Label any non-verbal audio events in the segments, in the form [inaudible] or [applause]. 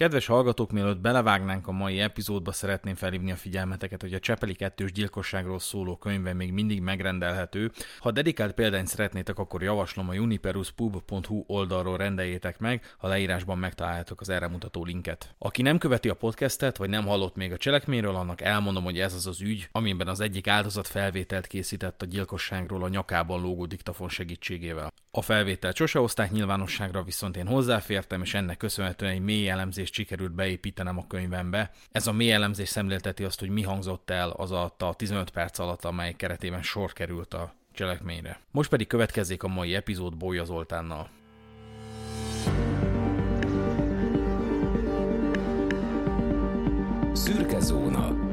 Kedves hallgatók, mielőtt belevágnánk a mai epizódba, szeretném felhívni a figyelmeteket, hogy a Csepeli kettős gyilkosságról szóló könyve még mindig megrendelhető. Ha dedikált példányt szeretnétek, akkor javaslom a uniperuspub.hu oldalról rendeljétek meg, a leírásban megtaláljátok az erre mutató linket. Aki nem követi a podcastet, vagy nem hallott még a cselekményről, annak elmondom, hogy ez az az ügy, amiben az egyik áldozat felvételt készített a gyilkosságról a nyakában lógó diktafon segítségével. A felvételt sose hozták nyilvánosságra, viszont én hozzáfértem, és ennek köszönhetően egy mély elemzés elemzést sikerült beépítenem a könyvembe. Ez a mély elemzés szemlélteti azt, hogy mi hangzott el az a 15 perc alatt, amely keretében sor került a cselekményre. Most pedig következzék a mai epizód Bója Zoltánnal. Szürke zóna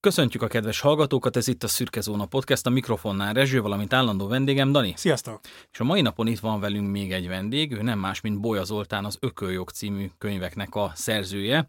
Köszöntjük a kedves hallgatókat, ez itt a Szürke Zóna Podcast, a mikrofonnál Rezső, valamint állandó vendégem, Dani. Sziasztok! És a mai napon itt van velünk még egy vendég, ő nem más, mint Bolya Zoltán, az Ököljog című könyveknek a szerzője.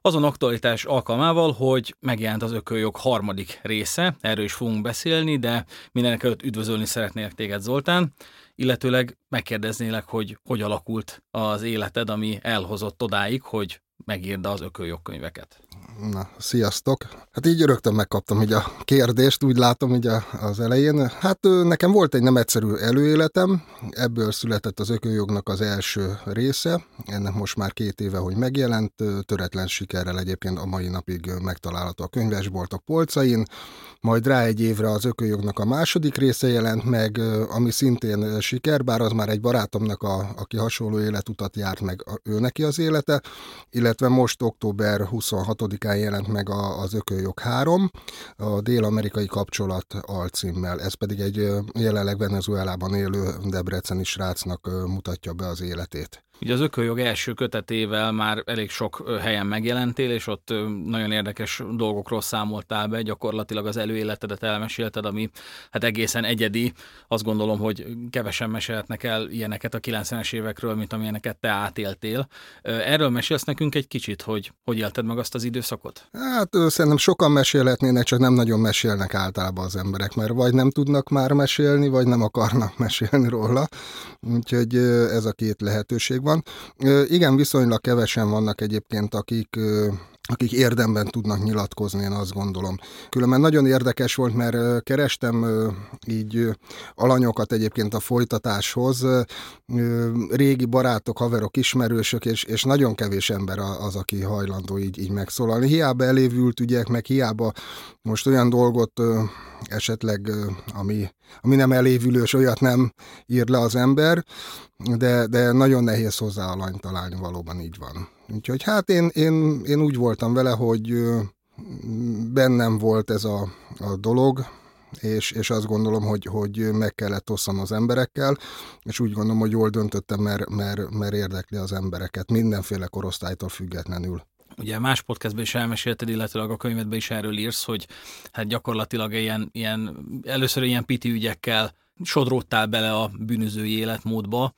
Azon aktualitás alkalmával, hogy megjelent az Ököljog harmadik része, erről is fogunk beszélni, de mindenek előtt üdvözölni szeretnék téged Zoltán, illetőleg megkérdeznélek, hogy hogy alakult az életed, ami elhozott odáig, hogy megírd az ököljogkönyveket. Na, sziasztok! Hát így rögtön megkaptam így a kérdést, úgy látom így az elején. Hát nekem volt egy nem egyszerű előéletem, ebből született az ököljognak az első része, ennek most már két éve, hogy megjelent, töretlen sikerrel egyébként a mai napig megtalálható a könyvesboltok polcain, majd rá egy évre az ököljognak a második része jelent meg, ami szintén siker, bár az már egy barátomnak, a, aki hasonló életutat járt meg, ő neki az élete, illetve most október 26-án jelent meg a, az Ököljog 3, a dél-amerikai kapcsolat alcímmel. Ez pedig egy jelenleg Venezuelában élő debreceni srácnak mutatja be az életét. Ugye az ököljog első kötetével már elég sok helyen megjelentél, és ott nagyon érdekes dolgokról számoltál be, gyakorlatilag az előéletedet elmesélted, ami hát egészen egyedi. Azt gondolom, hogy kevesen mesélhetnek el ilyeneket a 90-es évekről, mint amilyeneket te átéltél. Erről mesélsz nekünk egy kicsit, hogy hogy élted meg azt az időszakot? Hát szerintem sokan mesélhetnének, csak nem nagyon mesélnek általában az emberek, mert vagy nem tudnak már mesélni, vagy nem akarnak mesélni róla. Úgyhogy ez a két lehetőség van. Igen, viszonylag kevesen vannak egyébként, akik akik érdemben tudnak nyilatkozni, én azt gondolom. Különben nagyon érdekes volt, mert kerestem így alanyokat egyébként a folytatáshoz, régi barátok, haverok, ismerősök, és, és nagyon kevés ember az, aki hajlandó így, így megszólalni. Hiába elévült ügyek, meg hiába most olyan dolgot esetleg, ami, ami nem elévülős, olyat nem ír le az ember, de, de nagyon nehéz hozzá alany találni, valóban így van. Úgyhogy hát én, én, én úgy voltam vele, hogy bennem volt ez a, a dolog, és, és azt gondolom, hogy, hogy meg kellett osszam az emberekkel, és úgy gondolom, hogy jól döntöttem, mert, mert, mert érdekli az embereket, mindenféle korosztálytól függetlenül. Ugye más podcastben is elmesélted, illetve a könyvedben is erről írsz, hogy hát gyakorlatilag ilyen, ilyen először ilyen piti ügyekkel sodródtál bele a bűnözői életmódba.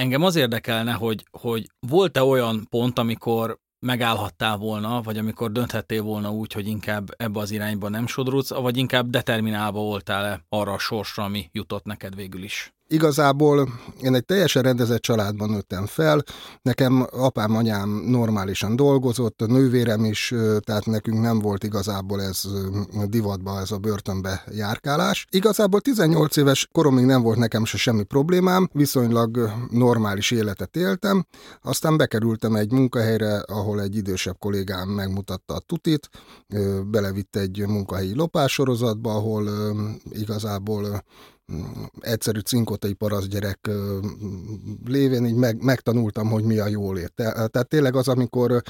Engem az érdekelne, hogy, hogy volt-e olyan pont, amikor megállhattál volna, vagy amikor dönthettél volna úgy, hogy inkább ebbe az irányba nem sodródsz, vagy inkább determinálva voltál-e arra a sorsra, ami jutott neked végül is? Igazából én egy teljesen rendezett családban nőttem fel, nekem apám, anyám normálisan dolgozott, a nővérem is, tehát nekünk nem volt igazából ez divatba, ez a börtönbe járkálás. Igazából 18 éves koromig nem volt nekem se semmi problémám, viszonylag normális életet éltem, aztán bekerültem egy munkahelyre, ahol egy idősebb kollégám megmutatta a tutit, belevitt egy munkahelyi lopássorozatba, ahol igazából egyszerű cinkotai parasz gyerek lévén így meg, megtanultam, hogy mi a jólét. Tehát tényleg az, amikor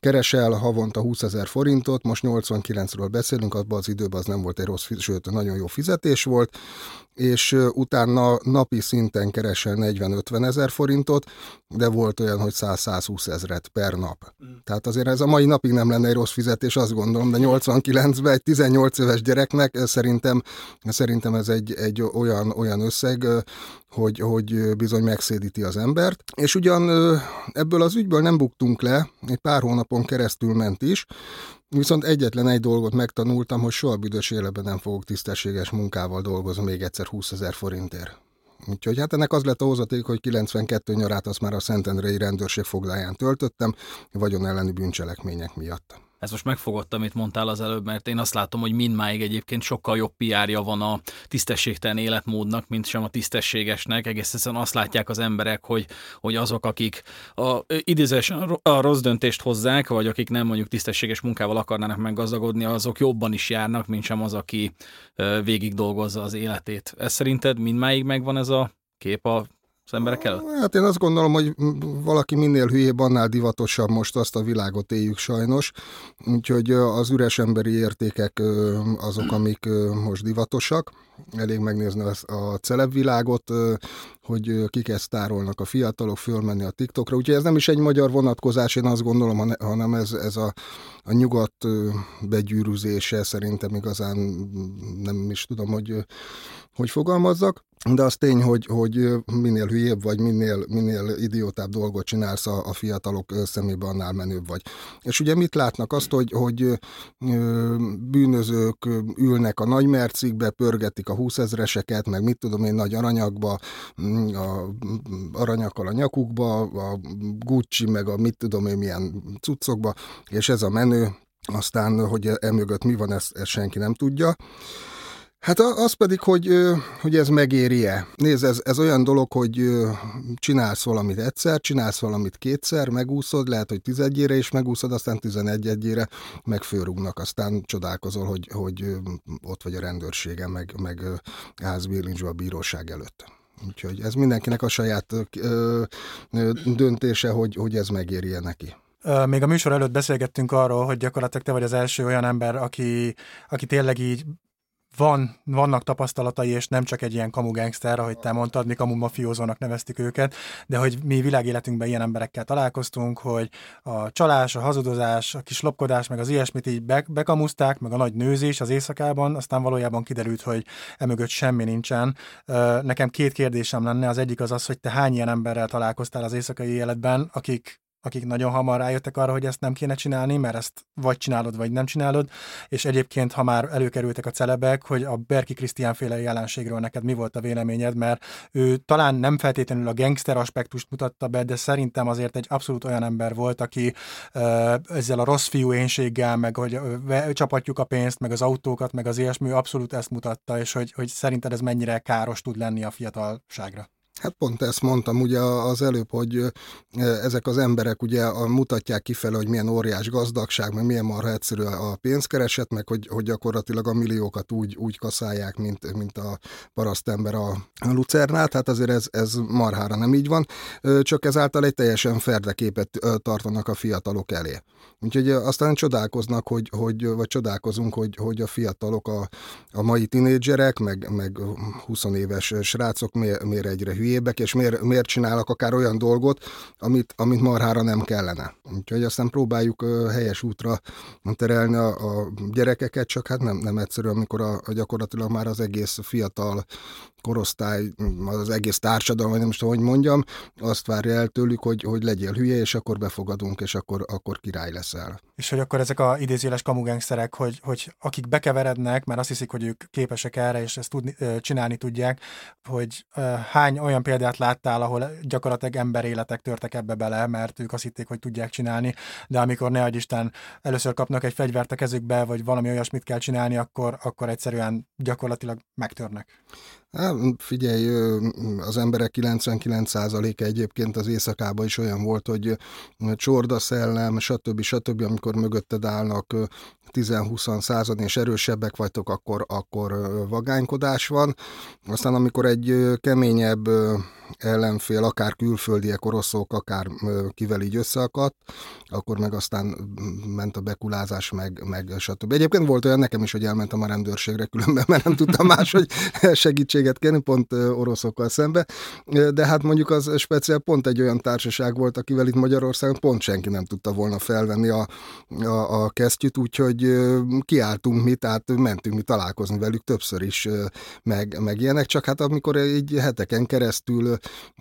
keresel havonta 20 ezer forintot, most 89-ről beszélünk, abban az időben az nem volt egy rossz, sőt, nagyon jó fizetés volt, és utána napi szinten keresel 40-50 ezer forintot, de volt olyan, hogy 100-120 ezeret per nap. Mm. Tehát azért ez a mai napig nem lenne egy rossz fizetés, azt gondolom, de 89-ben egy 18 éves gyereknek szerintem, szerintem ez egy, egy olyan, olyan összeg, hogy, hogy bizony megszédíti az embert. És ugyan ebből az ügyből nem buktunk le, egy pár hónapon keresztül ment is, Viszont egyetlen egy dolgot megtanultam, hogy soha büdös életben nem fogok tisztességes munkával dolgozni még egyszer 20 ezer forintért. Úgyhogy hát ennek az lett a hozaték, hogy 92 nyarát azt már a Szentendrei rendőrség fogláján töltöttem, vagyon elleni bűncselekmények miatt. Ez most megfogott, amit mondtál az előbb, mert én azt látom, hogy mindmáig egyébként sokkal jobb pr van a tisztességtelen életmódnak, mint sem a tisztességesnek. Egész egyszerűen azt látják az emberek, hogy, hogy azok, akik a, idézésen a rossz döntést hozzák, vagy akik nem mondjuk tisztességes munkával akarnának meggazdagodni, azok jobban is járnak, mint sem az, aki végig dolgozza az életét. Ez szerinted mindmáig megvan ez a kép a az emberek előtt? Hát én azt gondolom, hogy valaki minél hülyébb, annál divatosabb most azt a világot éljük sajnos. Úgyhogy az üres emberi értékek azok, amik most divatosak. Elég megnézni a celebvilágot, hogy kik ezt tárolnak a fiatalok, fölmenni a TikTokra. Úgyhogy ez nem is egy magyar vonatkozás, én azt gondolom, hanem ez, ez a, a nyugat begyűrűzése szerintem igazán nem is tudom, hogy hogy fogalmazzak, de az tény, hogy, hogy minél hülyébb vagy, minél, minél idiótább dolgot csinálsz a, a fiatalok szemébe, annál menőbb vagy. És ugye mit látnak? Azt, hogy, hogy bűnözők ülnek a nagy mercikbe, pörgetik a húszezreseket, meg mit tudom én, nagy aranyakba, a aranyakkal a nyakukba, a Gucci, meg a mit tudom én milyen cuccokba, és ez a menő, aztán, hogy emögött mi van, ezt, ezt senki nem tudja. Hát az pedig, hogy, hogy ez megéri-e. Nézd, ez, ez olyan dolog, hogy csinálsz valamit egyszer, csinálsz valamit kétszer, megúszod, lehet, hogy tizedjére is megúszod, aztán tizenegyedjére meg aztán csodálkozol, hogy, hogy ott vagy a rendőrsége, meg, meg állsz a bíróság előtt. Úgyhogy ez mindenkinek a saját ö, ö, döntése, hogy, hogy ez megéri-e neki. Még a műsor előtt beszélgettünk arról, hogy gyakorlatilag te vagy az első olyan ember, aki, aki tényleg így van, vannak tapasztalatai, és nem csak egy ilyen kamu gangster, ahogy te mondtad, mi kamu mafiózónak neveztük őket, de hogy mi világéletünkben ilyen emberekkel találkoztunk, hogy a csalás, a hazudozás, a kis lopkodás, meg az ilyesmit így be, bekamuszták, meg a nagy nőzés az éjszakában, aztán valójában kiderült, hogy emögött semmi nincsen. Nekem két kérdésem lenne, az egyik az az, hogy te hány ilyen emberrel találkoztál az éjszakai életben, akik akik nagyon hamar rájöttek arra, hogy ezt nem kéne csinálni, mert ezt vagy csinálod, vagy nem csinálod, és egyébként, ha már előkerültek a celebek, hogy a Berki Krisztián féle jelenségről neked mi volt a véleményed, mert ő talán nem feltétlenül a gangster aspektust mutatta be, de szerintem azért egy abszolút olyan ember volt, aki ezzel a rossz fiú énséggel, meg hogy csapatjuk a pénzt, meg az autókat, meg az ilyesmi, abszolút ezt mutatta, és hogy, hogy szerinted ez mennyire káros tud lenni a fiatalságra. Hát pont ezt mondtam ugye az előbb, hogy ezek az emberek ugye mutatják kifele, hogy milyen óriás gazdagság, meg milyen marha egyszerű a pénzkereset, meg hogy, hogy gyakorlatilag a milliókat úgy, úgy kaszálják, mint, mint a parasztember a, a lucernát, hát azért ez, ez marhára nem így van, csak ezáltal egy teljesen ferdeképet tartanak a fiatalok elé. Úgyhogy aztán csodálkoznak, hogy, hogy vagy csodálkozunk, hogy, hogy a fiatalok, a, a mai tinédzserek, meg, meg 20 éves srácok miért, miért egyre hülyébbek, és miért, miért csinálnak akár olyan dolgot, amit, amit marhára nem kellene. Úgyhogy aztán próbáljuk helyes útra terelni a, a gyerekeket, csak hát nem, nem egyszerű, amikor a, a gyakorlatilag már az egész fiatal korosztály, az egész társadalom, vagy nem is tudom, hogy mondjam, azt várja el tőlük, hogy, hogy legyél hülye, és akkor befogadunk, és akkor, akkor király leszel. És hogy akkor ezek a idézéles kamugengszerek, hogy, hogy akik bekeverednek, mert azt hiszik, hogy ők képesek erre, és ezt tudni, csinálni tudják, hogy hány olyan példát láttál, ahol gyakorlatilag emberéletek törtek ebbe bele, mert ők azt hitték, hogy tudják csinálni, de amikor ne Isten először kapnak egy fegyvert a kezükbe, vagy valami olyasmit kell csinálni, akkor, akkor egyszerűen gyakorlatilag megtörnek. Hát figyelj, az emberek 99%-a egyébként az éjszakában is olyan volt, hogy csorda szellem, stb. stb. amikor mögötted állnak 10-20 század és erősebbek vagytok, akkor, akkor vagánykodás van. Aztán amikor egy keményebb ellenfél, akár külföldiek, oroszok, akár kivel így összeakadt, akkor meg aztán ment a bekulázás, meg, meg stb. Egyébként volt olyan nekem is, hogy elmentem a rendőrségre különben, mert nem tudtam [laughs] máshogy segítséget kérni, pont oroszokkal szembe. De hát mondjuk az speciál pont egy olyan társaság volt, akivel itt Magyarországon pont senki nem tudta volna felvenni a, a, a kesztyűt, úgyhogy úgyhogy kiálltunk mi, tehát mentünk mi találkozni velük többször is, meg, meg ilyenek, csak hát amikor így heteken keresztül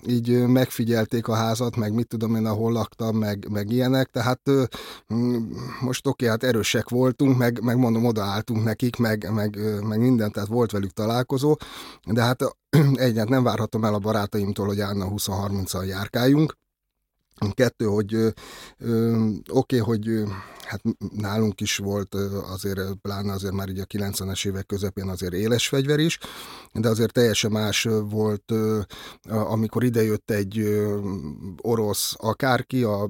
így megfigyelték a házat, meg mit tudom én, ahol laktam, meg, meg ilyenek, tehát most oké, hát erősek voltunk, meg, meg mondom, odaálltunk nekik, meg, meg, meg minden, tehát volt velük találkozó, de hát [clears throat] egyet nem várhatom el a barátaimtól, hogy állna 20-30-al járkáljunk, Kettő, hogy oké, okay, hogy hát nálunk is volt azért, pláne azért már így a 90-es évek közepén azért éles fegyver is, de azért teljesen más volt, amikor idejött egy orosz akárki a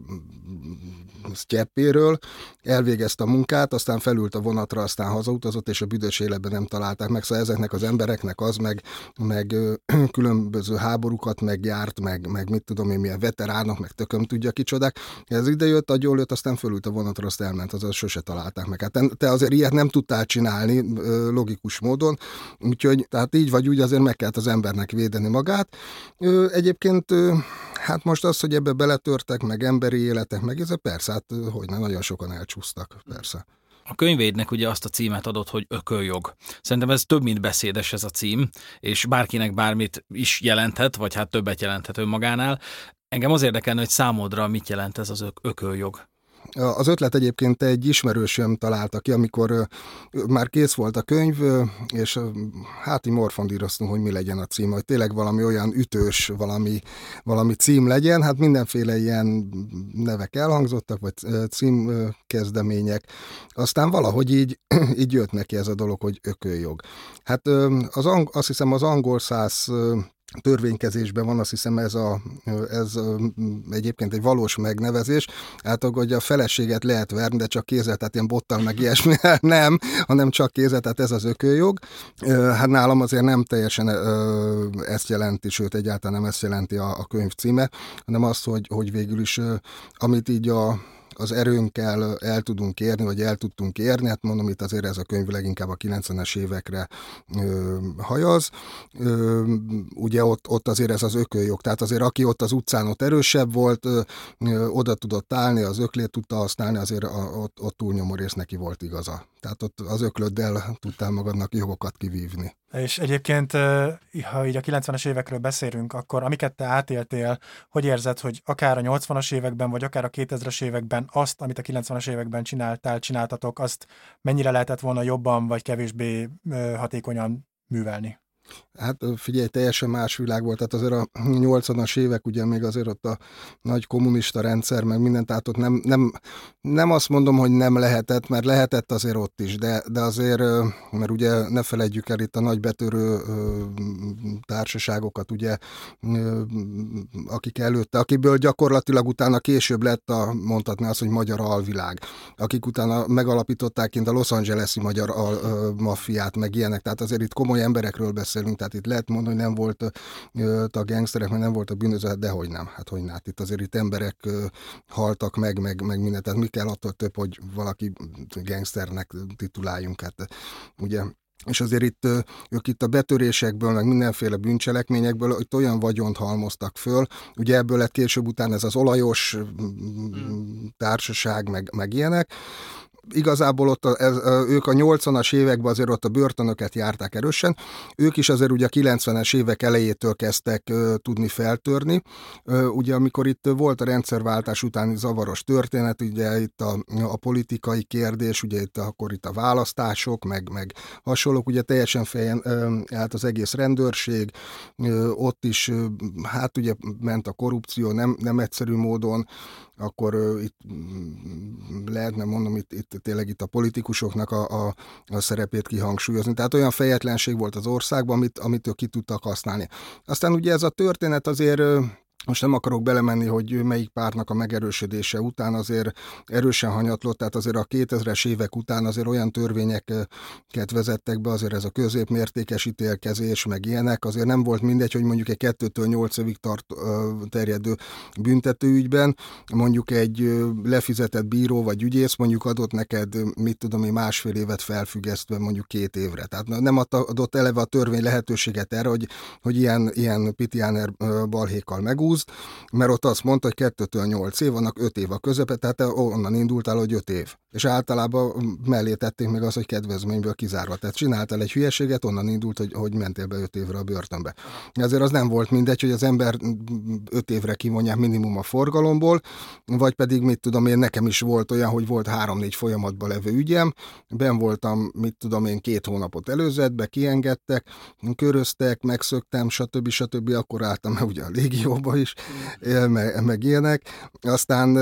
Sztyeppéről, elvégezte a munkát, aztán felült a vonatra, aztán hazautazott, és a büdös életben nem találták meg. Szóval ezeknek az embereknek az meg, meg [clears throat] különböző háborúkat megjárt, meg, meg mit tudom én, milyen veteránok, meg tököm tudja kicsodák. Ez ide jött, a jól jött, aztán felült a vonatra, azt elment, azaz sose találták meg. Hát te azért ilyet nem tudtál csinálni logikus módon, úgyhogy tehát így vagy úgy azért meg kellett az embernek védeni magát. Egyébként hát most az, hogy ebbe beletörtek, meg emberi életek, meg ez persze, hát hogy ne, nagyon sokan elcsúsztak, persze. A könyvédnek ugye azt a címet adott, hogy ököljog. Szerintem ez több, mint beszédes ez a cím, és bárkinek bármit is jelenthet, vagy hát többet jelenthet önmagánál. Engem az érdekelne, hogy számodra mit jelent ez az ök- ököljog. Az ötlet egyébként egy ismerősöm találta ki, amikor már kész volt a könyv, és hát így morfondíroztunk, hogy mi legyen a cím, hogy tényleg valami olyan ütős, valami, valami cím legyen. Hát mindenféle ilyen nevek elhangzottak, vagy címkezdemények. Aztán valahogy így, [clears throat] így jött neki ez a dolog, hogy ököljog. Hát az, azt hiszem az angol száz törvénykezésben van, azt hiszem ez, a, ez egyébként egy valós megnevezés, hát hogy a feleséget lehet verni, de csak kézzel, tehát ilyen bottal meg ilyesmi, [laughs] nem, hanem csak kézzel, tehát ez az ökőjog. Hát nálam azért nem teljesen ezt jelenti, sőt egyáltalán nem ezt jelenti a, a könyv címe, hanem az, hogy, hogy végül is amit így a az erőnkkel el tudunk érni, vagy el tudtunk érni, hát mondom, itt azért ez a könyv leginkább a 90-es évekre ö, hajaz. Ö, ugye ott, ott azért ez az ököljog, tehát azért aki ott az utcán ott erősebb volt, ö, ö, oda tudott állni, az öklét tudta használni, azért a, ott, ott túlnyomó rész neki volt igaza. Tehát ott az öklöddel tudtál magadnak jogokat kivívni. És egyébként, ha így a 90-es évekről beszélünk, akkor amiket te átéltél, hogy érzed, hogy akár a 80-as években, vagy akár a 2000-es években azt, amit a 90-es években csináltál, csináltatok, azt mennyire lehetett volna jobban, vagy kevésbé hatékonyan művelni? Hát figyelj, teljesen más világ volt, tehát azért a 80-as évek, ugye még azért ott a nagy kommunista rendszer, meg mindent, tehát ott nem, nem, nem azt mondom, hogy nem lehetett, mert lehetett azért ott is, de, de azért, mert ugye ne felejtjük el itt a nagy betörő társaságokat, ugye, akik előtte, akiből gyakorlatilag utána később lett a, mondhatni azt, hogy magyar alvilág, akik utána megalapították kint a Los Angeles-i magyar al, maffiát, meg ilyenek, tehát azért itt komoly emberekről beszélünk, tehát itt lehet mondani, hogy nem volt a gangsterek, mert nem volt a bűnöző, de hogy nem, hát hogy nem. Hát itt azért itt emberek haltak meg, meg, meg mindent, tehát mi kell attól több, hogy valaki gangsternek tituláljunk, hát ugye és azért itt ők itt a betörésekből, meg mindenféle bűncselekményekből itt olyan vagyont halmoztak föl, ugye ebből lett később után ez az olajos hmm. társaság, meg, meg ilyenek, igazából ott a, ez, ők a 80-as években azért ott a börtönöket járták erősen, ők is azért ugye a 90-es évek elejétől kezdtek uh, tudni feltörni. Uh, ugye amikor itt volt a rendszerváltás utáni zavaros történet, ugye itt a, a politikai kérdés, ugye itt akkor itt a választások, meg, meg hasonlók, ugye teljesen fejen állt az egész rendőrség, uh, ott is uh, hát ugye ment a korrupció nem, nem egyszerű módon, akkor itt lehetne mondom, itt, itt tényleg itt a politikusoknak a, a, a szerepét kihangsúlyozni. Tehát olyan fejetlenség volt az országban, amit, amit ők ki tudtak használni. Aztán ugye ez a történet azért most nem akarok belemenni, hogy melyik pártnak a megerősödése után azért erősen hanyatlott, tehát azért a 2000-es évek után azért olyan törvényeket vezettek be, azért ez a középmértékes ítélkezés, meg ilyenek, azért nem volt mindegy, hogy mondjuk egy 2-től 8 évig tart, terjedő büntetőügyben, mondjuk egy lefizetett bíró vagy ügyész mondjuk adott neked, mit tudom én, másfél évet felfüggesztve mondjuk két évre. Tehát nem adott eleve a törvény lehetőséget erre, hogy, hogy ilyen, ilyen pitiáner balhékkal megúsz, húzd, mert ott azt mondta, hogy 2-től 8 év, vannak 5 év a közepe, tehát onnan indultál, hogy 5 év. És általában mellé tették még az, hogy kedvezményből kizárva. Tehát csináltál egy hülyeséget, onnan indult, hogy, hogy mentél be 5 évre a börtönbe. Ezért az nem volt mindegy, hogy az ember 5 évre kivonják minimum a forgalomból, vagy pedig mit tudom én, nekem is volt olyan, hogy volt 3-4 folyamatban levő ügyem, ben voltam, mit tudom én, két hónapot előzetbe, kiengedtek, köröztek, megszöktem, stb. stb. Akkor álltam ugye a légióba is, meg, meg ilyenek. Aztán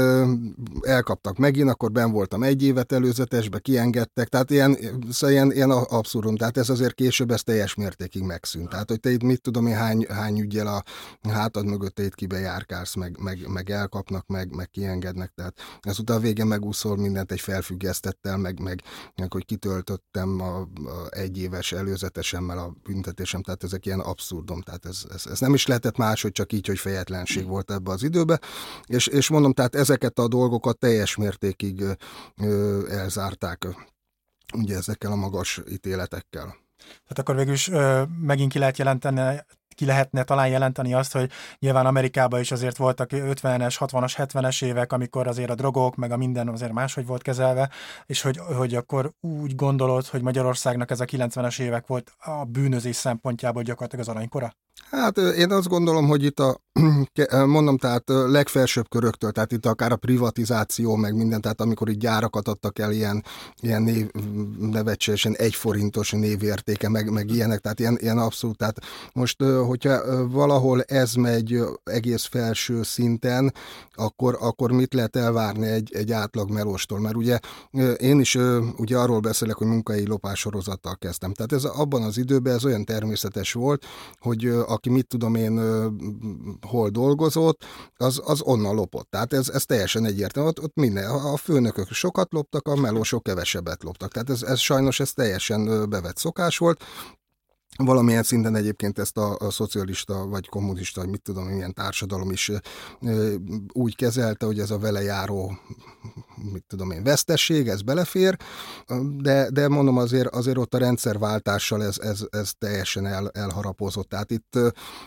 elkaptak megint, akkor ben voltam egy évet előzetesbe, kiengedtek, tehát ilyen, szóval ilyen, ilyen abszurdum, tehát ez azért később ez teljes mértékig megszűnt. Tehát, hogy te itt mit tudom én, hány, hány ügyel a hátad mögött itt kibe meg, meg, meg elkapnak, meg, meg kiengednek, tehát ezután a végén megúszol mindent egy felfüggesztettel, meg, meg, meg hogy kitöltöttem a, a egy éves előzetesemmel a büntetésem, tehát ezek ilyen abszurdum, tehát ez, ez, ez nem is lehetett más, hogy csak így, hogy fejetlenség volt ebbe az időbe, és, és mondom, tehát ezeket a dolgokat teljes mértékig ö, elzárták ugye ezekkel a magas ítéletekkel. Tehát akkor végül is ö, megint ki lehet jelenteni, ki lehetne talán jelenteni azt, hogy nyilván Amerikában is azért voltak 50-es, 60-as, 70-es évek, amikor azért a drogok, meg a minden azért máshogy volt kezelve, és hogy, hogy akkor úgy gondolod, hogy Magyarországnak ez a 90-es évek volt a bűnözés szempontjából gyakorlatilag az aranykora? Hát én azt gondolom, hogy itt a, [clears throat] mondom, tehát legfelsőbb köröktől, tehát itt akár a privatizáció, meg minden, tehát amikor itt gyárakat adtak el ilyen, ilyen név, nevetségesen egy forintos névértéke, meg, meg ilyenek, tehát ilyen, ilyen abszolút, tehát most, hogyha valahol ez megy egész felső szinten, akkor, akkor mit lehet elvárni egy, egy átlag melóstól, mert ugye én is ugye arról beszélek, hogy munkai lopásorozattal kezdtem, tehát ez abban az időben ez olyan természetes volt, hogy aki mit tudom én hol dolgozott, az, az onnan lopott. Tehát ez, ez teljesen egyértelmű. Ott, ott minden, a főnökök sokat loptak, a melósok kevesebbet loptak. Tehát ez, ez sajnos ez teljesen bevett szokás volt. Valamilyen szinten egyébként ezt a, a szocialista vagy kommunista, vagy mit tudom, milyen társadalom is ö, úgy kezelte, hogy ez a vele járó, mit tudom én, vesztesség, ez belefér, de, de mondom azért, azért ott a rendszerváltással ez, ez, ez teljesen el, elharapozott. Tehát itt,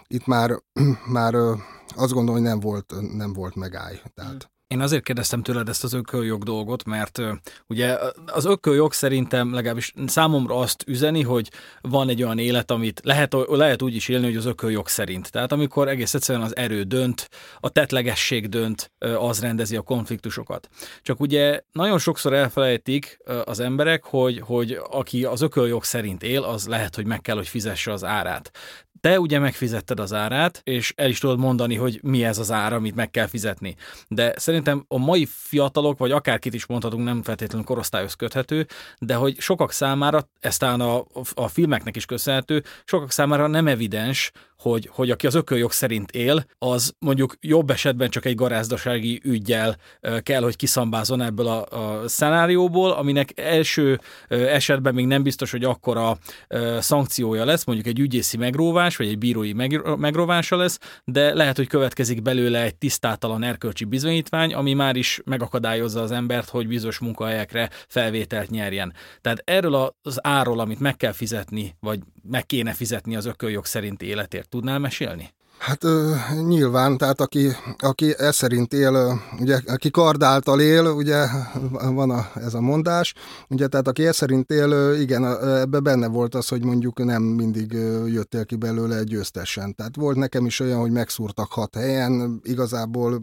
itt már, [clears throat] már azt gondolom, hogy nem volt, nem volt megáll. Tehát. Én azért kérdeztem tőled ezt az ököljog dolgot, mert ugye az ököljog szerintem legalábbis számomra azt üzeni, hogy van egy olyan élet, amit lehet, lehet úgy is élni, hogy az ököljog szerint. Tehát amikor egész egyszerűen az erő dönt, a tetlegesség dönt, az rendezi a konfliktusokat. Csak ugye nagyon sokszor elfelejtik az emberek, hogy, hogy aki az ököljog szerint él, az lehet, hogy meg kell, hogy fizesse az árát. Te ugye megfizetted az árát, és el is tudod mondani, hogy mi ez az ár, amit meg kell fizetni. De szerintem a mai fiatalok, vagy akárkit is mondhatunk, nem feltétlenül korosztályhoz köthető, de hogy sokak számára, ez talán a, a filmeknek is köszönhető, sokak számára nem evidens, hogy, hogy aki az ököljog szerint él, az mondjuk jobb esetben csak egy garázdasági ügyjel kell, hogy kiszambázon ebből a, a szenárióból, aminek első esetben még nem biztos, hogy akkora szankciója lesz, mondjuk egy ügyészi megróvás, vagy egy bírói megróvása lesz, de lehet, hogy következik belőle egy tisztátalan erkölcsi bizonyítvány, ami már is megakadályozza az embert, hogy bizonyos munkahelyekre felvételt nyerjen. Tehát erről az árról, amit meg kell fizetni, vagy meg kéne fizetni az ököljog szerint életért, tudnál mesélni? Hát nyilván, tehát aki, aki ez szerint él, ugye, aki kard által él, ugye van a, ez a mondás, ugye, tehát aki ez szerint él, igen, ebbe benne volt az, hogy mondjuk nem mindig jöttél ki belőle győztesen. Tehát volt nekem is olyan, hogy megszúrtak hat helyen, igazából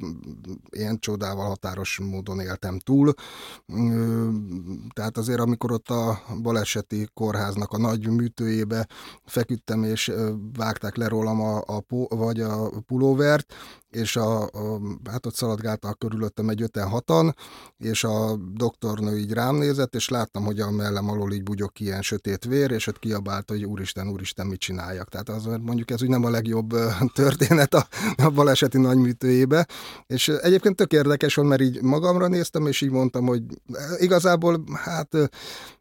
ilyen csodával határos módon éltem túl. Tehát azért, amikor ott a baleseti kórháznak a nagy műtőjébe feküdtem, és vágták le rólam a, a, vagy a pulóvert, és a, a, hát ott szaladgáltak körülöttem egy öten hatan, és a doktornő így rám nézett, és láttam, hogy a mellem alól így bugyok ilyen sötét vér, és ott kiabált, hogy úristen, úristen, mit csináljak. Tehát az mondjuk ez úgy nem a legjobb [laughs] történet a, a baleseti nagyműtőjébe. És egyébként tök érdekes volt, mert így magamra néztem, és így mondtam, hogy igazából hát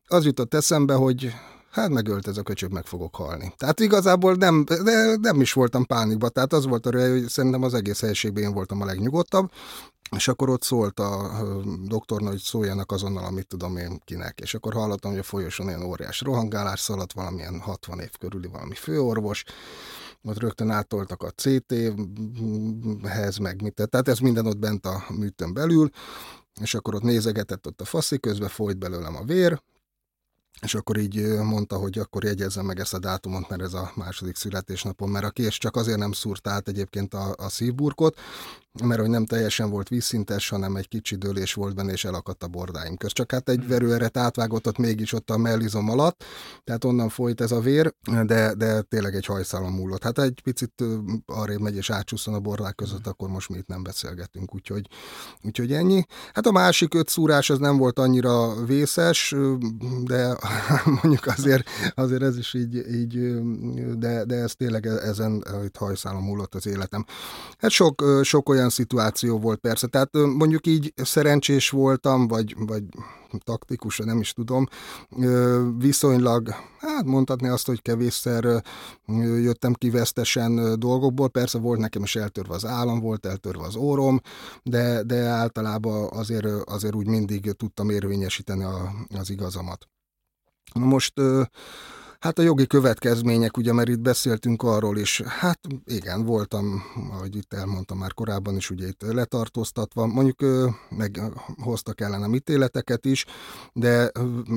az jutott eszembe, hogy hát megölt ez a köcsög, meg fogok halni. Tehát igazából nem, de nem is voltam pánikba, tehát az volt a röly, hogy szerintem az egész helységben én voltam a legnyugodtabb, és akkor ott szólt a doktorna, hogy szóljanak azonnal, amit tudom én kinek. És akkor hallottam, hogy a folyosón olyan óriás rohangálás szaladt, valamilyen 60 év körüli valami főorvos, ott rögtön áttoltak a CT-hez, meg mit. Tehát ez minden ott bent a műtön belül, és akkor ott nézegetett ott a faszi, közben folyt belőlem a vér, és akkor így mondta, hogy akkor jegyezzem meg ezt a dátumot, mert ez a második születésnapom, mert a kés csak azért nem szúrt át egyébként a, a szívburkot, mert hogy nem teljesen volt vízszintes, hanem egy kicsi dőlés volt benne, és elakadt a bordáim közt. Csak hát egy verőeret átvágott ott mégis ott a mellizom alatt, tehát onnan folyt ez a vér, de, de tényleg egy hajszálon múlott. Hát egy picit arrébb megy és átcsúszon a bordák között, akkor most mi itt nem beszélgetünk, úgyhogy, úgyhogy ennyi. Hát a másik öt szúrás az nem volt annyira vészes, de [laughs] mondjuk azért, azért ez is így, így de, de ez tényleg ezen itt hajszálon múlott az életem. Hát sok, sok olyan szituáció volt persze. Tehát mondjuk így szerencsés voltam, vagy, vagy taktikus, nem is tudom, viszonylag, hát mondhatni azt, hogy kevésszer jöttem ki vesztesen dolgokból, persze volt nekem is eltörve az állam, volt eltörve az órom, de, de általában azért, azért úgy mindig tudtam érvényesíteni a, az igazamat. Most Hát a jogi következmények, ugye, mert itt beszéltünk arról is, hát igen, voltam, ahogy itt elmondtam már korábban is, ugye itt letartóztatva, mondjuk meg hoztak ellenem ítéleteket is, de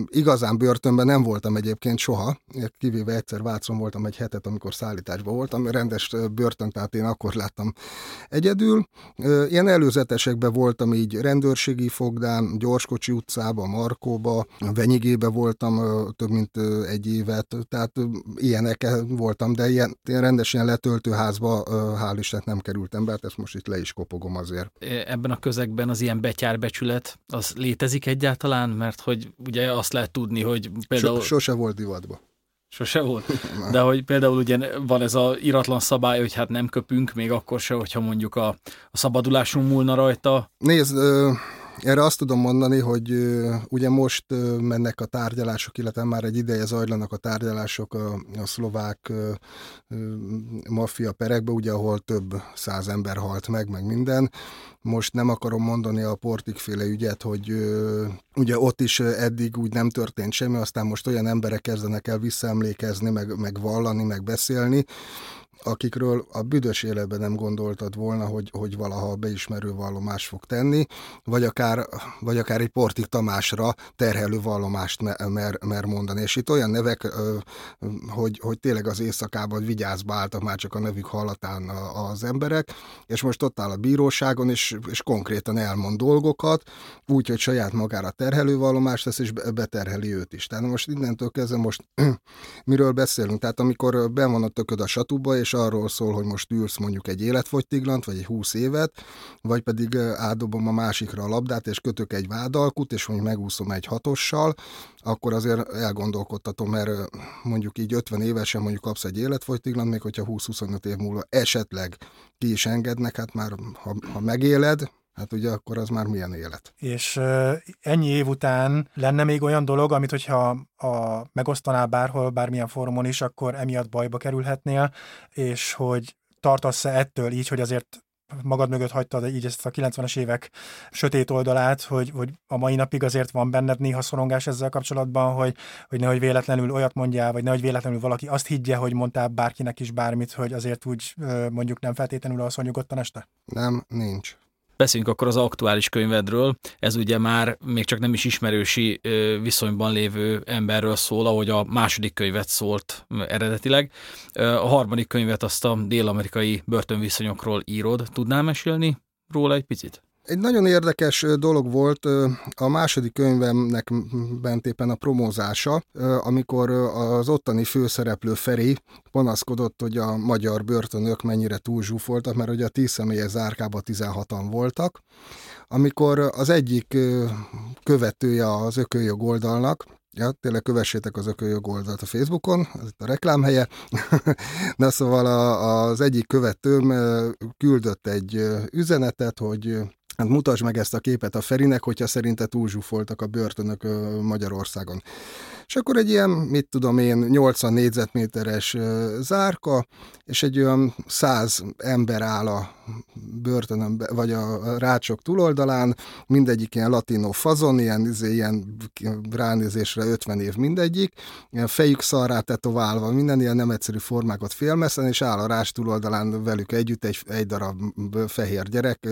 igazán börtönben nem voltam egyébként soha, kivéve egyszer Vácon voltam egy hetet, amikor szállításban voltam, rendes börtön, tehát én akkor láttam egyedül. Ilyen előzetesekben voltam így rendőrségi fogdán, Gyorskocsi utcába, Markóba, Venyigébe voltam több mint egy évet, tehát ilyenek voltam, de ilyen, ilyen rendesen letöltő házba hál' Istennek nem kerültem be, hát ezt most itt le is kopogom azért. Ebben a közegben az ilyen betyárbecsület, az létezik egyáltalán? Mert hogy ugye azt lehet tudni, hogy például... So, sose volt divatba. Sose volt. [laughs] De hogy például ugye van ez a iratlan szabály, hogy hát nem köpünk, még akkor se, hogyha mondjuk a, a szabadulásunk múlna rajta. Nézd, erre azt tudom mondani, hogy ugye most mennek a tárgyalások, illetve már egy ideje zajlanak a tárgyalások a, a szlovák maffia perekbe, ugye ahol több száz ember halt meg, meg minden. Most nem akarom mondani a portikféle ügyet, hogy ugye ott is eddig úgy nem történt semmi, aztán most olyan emberek kezdenek el visszaemlékezni, meg, meg vallani, meg beszélni, akikről a büdös életben nem gondoltad volna, hogy, hogy valaha beismerő vallomást fog tenni, vagy akár, vagy akár egy Portik Tamásra terhelő vallomást mer, mer, mondani. És itt olyan nevek, hogy, hogy tényleg az éjszakában vigyázba álltak már csak a nevük hallatán az emberek, és most ott áll a bíróságon, és, és konkrétan elmond dolgokat, úgy, hogy saját magára terhelő vallomást tesz, és beterheli őt is. Tehát most innentől kezdve most [clears throat] miről beszélünk? Tehát amikor ben van a tököd a satuba, és arról szól, hogy most ülsz mondjuk egy életfogytiglant, vagy egy húsz évet, vagy pedig átdobom a másikra a labdát, és kötök egy vádalkut, és mondjuk megúszom egy hatossal, akkor azért elgondolkodtatom, mert mondjuk így 50 évesen mondjuk kapsz egy életfogytiglant, még hogyha 20-25 év múlva esetleg ki is engednek, hát már ha, ha megéled, Hát ugye akkor az már milyen élet. És ennyi év után lenne még olyan dolog, amit hogyha a, megosztanál bárhol, bármilyen fórumon is, akkor emiatt bajba kerülhetnél, és hogy tartasz-e ettől így, hogy azért magad mögött hagytad így ezt a 90-es évek sötét oldalát, hogy, hogy a mai napig azért van benned néha szorongás ezzel kapcsolatban, hogy, hogy nehogy véletlenül olyat mondjál, vagy nehogy véletlenül valaki azt higgye, hogy mondtál bárkinek is bármit, hogy azért úgy mondjuk nem feltétlenül alszol nyugodtan este? Nem, nincs. Beszéljünk akkor az aktuális könyvedről. Ez ugye már még csak nem is ismerősi viszonyban lévő emberről szól, ahogy a második könyvet szólt eredetileg. A harmadik könyvet azt a dél-amerikai börtönviszonyokról írod. Tudnál mesélni róla egy picit? Egy nagyon érdekes dolog volt a második könyvemnek bent éppen a promózása, amikor az ottani főszereplő Feri panaszkodott, hogy a magyar börtönök mennyire túlzsúfoltak, mert ugye a tíz személyes zárkában 16-an voltak. Amikor az egyik követője az ököljog oldalnak, Ja, tényleg kövessétek az ököljog oldalt a Facebookon, ez itt a reklámhelye. [laughs] Na szóval a, az egyik követőm küldött egy üzenetet, hogy Hát mutasd meg ezt a képet a Ferinek, hogyha szerinte túlzsúfoltak a börtönök Magyarországon. És akkor egy ilyen, mit tudom én, 80 négyzetméteres zárka, és egy olyan száz ember áll a börtönön, vagy a rácsok túloldalán, mindegyik ilyen latino fazon, ilyen, izé, ilyen ránézésre 50 év mindegyik, ilyen fejük szarrá tetoválva, minden ilyen nem egyszerű formákat félmeszen, és áll a rács túloldalán velük együtt egy, egy darab fehér gyerek,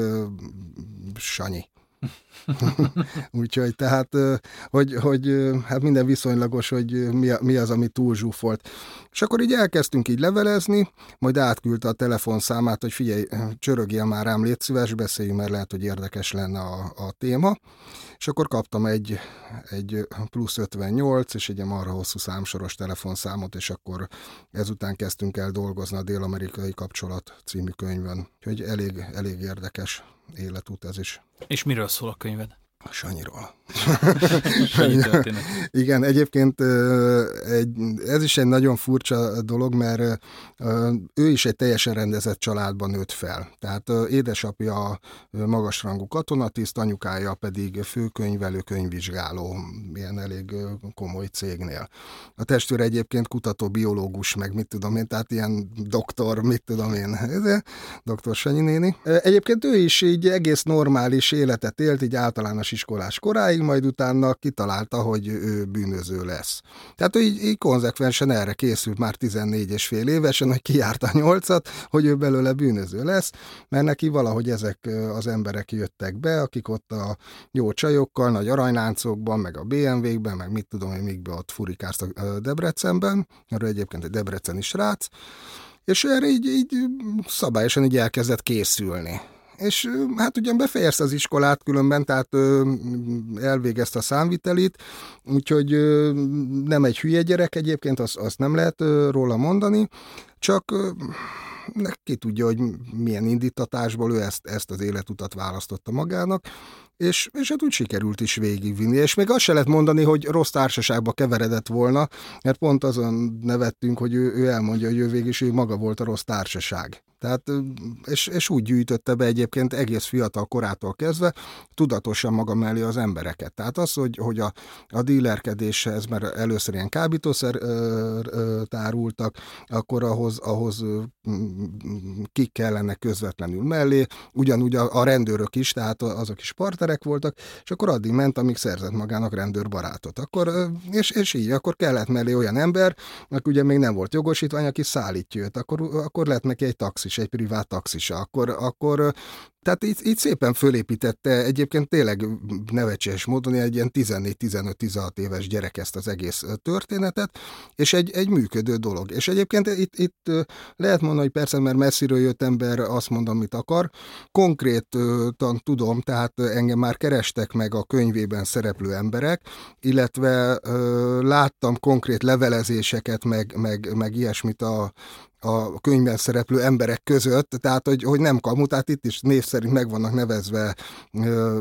Sanyi. [laughs] Úgyhogy tehát, hogy, hogy hát minden viszonylagos, hogy mi, mi az, ami túl zsúfolt. És akkor így elkezdtünk így levelezni, majd átküldte a telefonszámát, hogy figyelj, csörögjél már rám, légy szíves, beszéljünk, mert lehet, hogy érdekes lenne a, a téma. És akkor kaptam egy, egy plusz 58, és egy arra hosszú számsoros telefonszámot, és akkor ezután kezdtünk el dolgozni a Dél-Amerikai Kapcsolat című könyvön. Úgyhogy elég, elég érdekes életút ez is. És miről szól a könyved? Sanyiról. Sanyi Igen, egyébként egy, ez is egy nagyon furcsa dolog, mert ő is egy teljesen rendezett családban nőtt fel. Tehát édesapja magasrangú katonatiszt, anyukája pedig főkönyvelő, könyvvizsgáló, ilyen elég komoly cégnél. A testőr egyébként kutató, biológus, meg mit tudom én, tehát ilyen doktor, mit tudom én, doktor Sanyi néni. Egyébként ő is így egész normális életet élt, így általános iskolás koráig, majd utána kitalálta, hogy ő bűnöző lesz. Tehát ő így, így konzekvensen erre készült már 14 és fél évesen, hogy kijárta a nyolcat, hogy ő belőle bűnöző lesz, mert neki valahogy ezek az emberek jöttek be, akik ott a jó csajokkal, nagy aranyláncokban, meg a BMW-kben, meg mit tudom én, mikbe ott furikáztak Debrecenben, erről egyébként egy Debreceni srác, és erre így, így szabályosan így elkezdett készülni és hát ugyan befejezte az iskolát különben, tehát elvégezte a számvitelit, úgyhogy nem egy hülye gyerek egyébként, azt, azt nem lehet róla mondani, csak ki tudja, hogy milyen indítatásból ő ezt, ezt az életutat választotta magának, és, és hát úgy sikerült is végigvinni. És még azt se lehet mondani, hogy rossz társaságba keveredett volna, mert pont azon nevettünk, hogy ő, ő elmondja, hogy ő végig is ő maga volt a rossz társaság. Tehát, és, és úgy gyűjtötte be egyébként egész fiatal korától kezdve, tudatosan maga mellé az embereket. Tehát az, hogy, hogy a, a dílerkedéshez, mert először ilyen kábítószer ö, ö, tárultak, akkor ahhoz, ahhoz kik kellene közvetlenül mellé, ugyanúgy a, a rendőrök is, tehát azok is partnerek voltak, és akkor addig ment, amíg szerzett magának rendőrbarátot. Akkor, és, és így, akkor kellett mellé olyan ember, aki ugye még nem volt jogosítvány, aki szállítja őt, akkor, akkor lett neki egy taxis is, egy privát taxisa, akkor, akkor tehát így, így szépen fölépítette egyébként tényleg nevecses módon egy ilyen 14-15-16 éves gyerek ezt az egész történetet, és egy, egy működő dolog. És egyébként itt, itt lehet mondani, hogy persze, mert messziről jött ember azt mondom, mit akar. Konkrétan tudom, tehát engem már kerestek meg a könyvében szereplő emberek, illetve láttam konkrét levelezéseket, meg, meg, meg ilyesmit a, a könyvben szereplő emberek között, tehát hogy, hogy nem kamu, tehát itt is név szerint meg vannak nevezve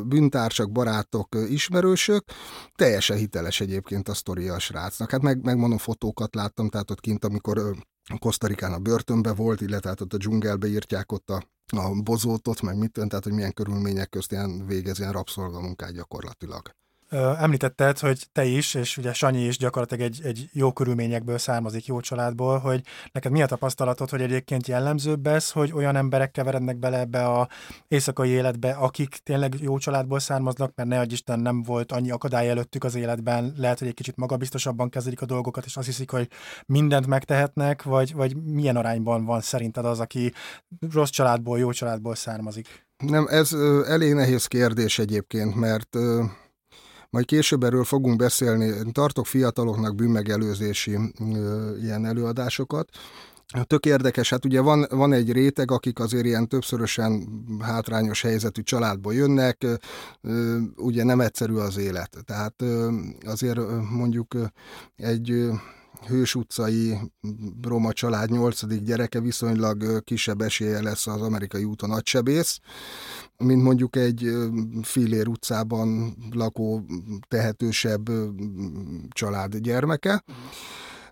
bűntársak, barátok, ismerősök. Teljesen hiteles egyébként a sztoria a srácnak. Hát meg, megmondom, fotókat láttam, tehát ott kint, amikor Kosztarikán a börtönbe volt, illetve hát ott a dzsungelbe írtják ott a a bozótot, meg mit, tehát hogy milyen körülmények közt ilyen végez ilyen rabszolgamunkát gyakorlatilag. Említetted, hogy te is, és ugye Sanyi is gyakorlatilag egy, egy jó körülményekből származik, jó családból, hogy neked mi a tapasztalatod, hogy egyébként jellemzőbb ez, hogy olyan emberek keverednek bele ebbe a éjszakai életbe, akik tényleg jó családból származnak, mert ne adj Isten nem volt annyi akadály előttük az életben, lehet, hogy egy kicsit magabiztosabban kezelik a dolgokat, és azt hiszik, hogy mindent megtehetnek, vagy, vagy milyen arányban van szerinted az, aki rossz családból, jó családból származik? Nem, ez elég nehéz kérdés egyébként, mert majd később erről fogunk beszélni. Tartok fiataloknak bűnmegelőzési ilyen előadásokat. Tök érdekes, hát ugye van, van egy réteg, akik azért ilyen többszörösen hátrányos helyzetű családból jönnek, ugye nem egyszerű az élet. Tehát azért mondjuk egy Hős utcai roma család nyolcadik gyereke viszonylag kisebb esélye lesz az amerikai úton nagysebész, mint mondjuk egy Filér utcában lakó tehetősebb család gyermeke.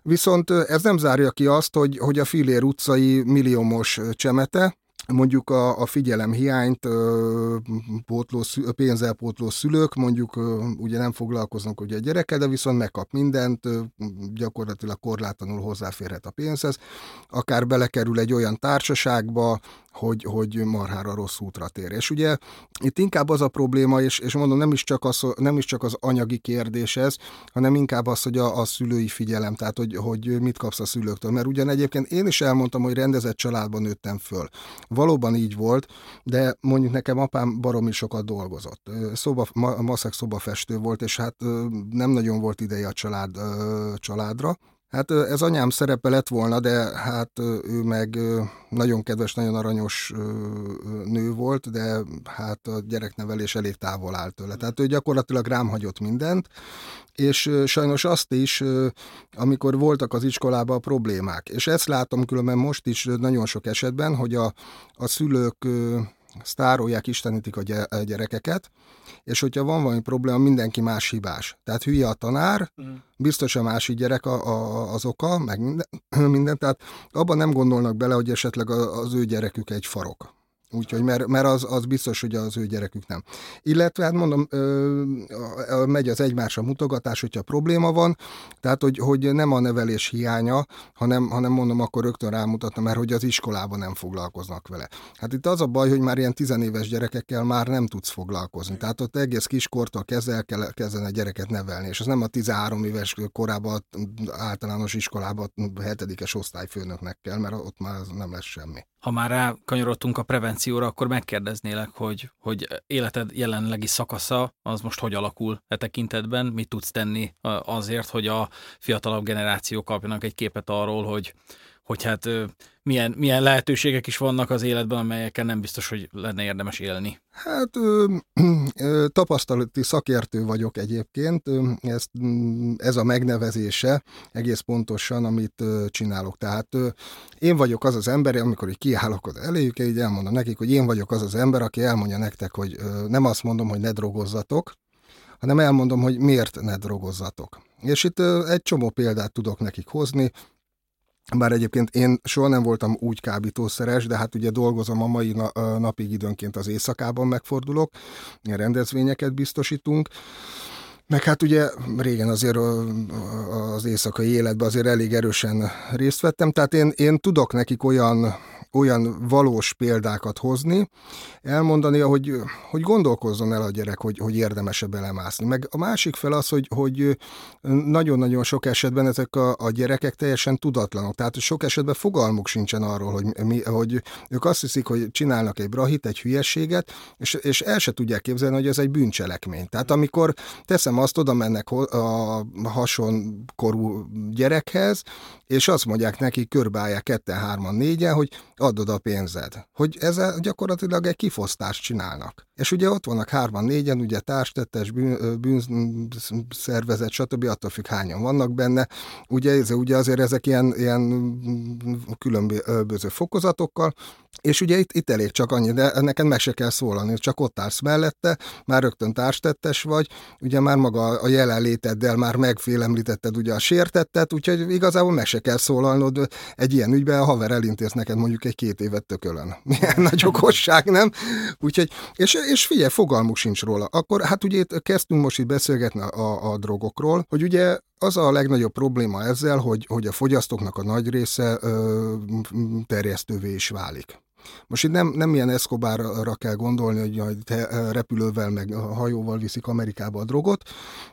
Viszont ez nem zárja ki azt, hogy, hogy a Filér utcai milliómos csemete, mondjuk a, a figyelem hiányt pótló, pénzelpótló szülők mondjuk ugye nem foglalkoznak ugye a gyerekkel, de viszont megkap mindent, gyakorlatilag korlátlanul hozzáférhet a pénzhez, akár belekerül egy olyan társaságba, hogy, hogy marhára rossz útra tér. És ugye itt inkább az a probléma, és, és mondom, nem is, csak az, nem is csak az anyagi kérdés ez, hanem inkább az, hogy a, a szülői figyelem, tehát hogy, hogy mit kapsz a szülőktől. Mert ugyan egyébként én is elmondtam, hogy rendezett családban nőttem föl. Valóban így volt, de mondjuk nekem apám baromi sokat dolgozott. Szoba, ma, maszek szobafestő volt, és hát nem nagyon volt ideje a család, családra, Hát ez anyám szerepe lett volna, de hát ő meg nagyon kedves, nagyon aranyos nő volt, de hát a gyereknevelés elég távol állt tőle. Tehát ő gyakorlatilag rám hagyott mindent, és sajnos azt is, amikor voltak az iskolában a problémák. És ezt látom különben most is nagyon sok esetben, hogy a, a szülők sztárolják, istenítik a gyerekeket, és hogyha van valami probléma, mindenki más hibás. Tehát hülye a tanár, mm. biztos a másik gyerek a, a, az oka, meg minden, [clears throat] minden, tehát abban nem gondolnak bele, hogy esetleg az ő gyerekük egy farok. Úgyhogy, mert, mert az, az biztos, hogy az ő gyerekük nem. Illetve, hát mondom, megy az egymásra mutogatás, hogyha probléma van, tehát, hogy, hogy nem a nevelés hiánya, hanem, hanem mondom, akkor rögtön rámutatna, mert hogy az iskolában nem foglalkoznak vele. Hát itt az a baj, hogy már ilyen tizenéves gyerekekkel már nem tudsz foglalkozni. Tehát ott egész kiskortól kezdve el kell kezdeni a gyereket nevelni, és az nem a 13 éves korában általános iskolában hetedikes osztályfőnöknek kell, mert ott már nem lesz semmi ha már rákanyarodtunk a prevencióra, akkor megkérdeznélek, hogy, hogy életed jelenlegi szakasza az most hogy alakul e tekintetben, mit tudsz tenni azért, hogy a fiatalabb generációk kapjanak egy képet arról, hogy, hogy hát milyen, milyen lehetőségek is vannak az életben, amelyekkel nem biztos, hogy lenne érdemes élni. Hát ö, ö, tapasztalati szakértő vagyok egyébként, ez, ez a megnevezése egész pontosan, amit ö, csinálok. Tehát ö, én vagyok az az ember, amikor így kiállok az eléjük, így elmondom nekik, hogy én vagyok az az ember, aki elmondja nektek, hogy ö, nem azt mondom, hogy ne drogozzatok, hanem elmondom, hogy miért ne drogozzatok. És itt egy csomó példát tudok nekik hozni, bár egyébként én soha nem voltam úgy kábítószeres, de hát ugye dolgozom a mai napig időnként az éjszakában megfordulok, rendezvényeket biztosítunk, meg hát ugye régen azért az éjszakai életben azért elég erősen részt vettem, tehát én, én tudok nekik olyan olyan valós példákat hozni, elmondani, hogy, hogy gondolkozzon el a gyerek, hogy, hogy érdemese belemászni. Meg a másik fel az, hogy, hogy nagyon-nagyon sok esetben ezek a, a gyerekek teljesen tudatlanok. Tehát sok esetben fogalmuk sincsen arról, hogy, mi, hogy ők azt hiszik, hogy csinálnak egy brahit, egy hülyeséget, és, és el se tudják képzelni, hogy ez egy bűncselekmény. Tehát amikor teszem azt, oda mennek a hasonkorú gyerekhez, és azt mondják neki, körbeállják ketten, hárman, négyen, hogy adod a pénzed. Hogy ezzel gyakorlatilag egy kifosztást csinálnak. És ugye ott vannak hárman, négyen, ugye társtettes, bűn, bűnszervezet, stb. attól függ hányan vannak benne. Ugye, ez, ugye azért ezek ilyen, ilyen különböző fokozatokkal, és ugye itt, itt elég csak annyi, de neked meg se kell szólalni, csak ott állsz mellette, már rögtön társtettes vagy, ugye már maga a jelenléteddel már megfélemlítetted ugye a sértettet, úgyhogy igazából meg se kell szólalnod egy ilyen ügyben, a haver elintéz neked mondjuk egy két évet tökölön. [laughs] Milyen nagy okosság, nem? Úgyhogy, és, és figyelj, fogalmuk sincs róla. Akkor hát ugye itt kezdtünk most itt beszélgetni a, a drogokról, hogy ugye az a legnagyobb probléma ezzel, hogy, hogy a fogyasztóknak a nagy része ö, terjesztővé is válik. Most itt nem, nem ilyen Escobarra kell gondolni, hogy te repülővel meg hajóval viszik Amerikába a drogot,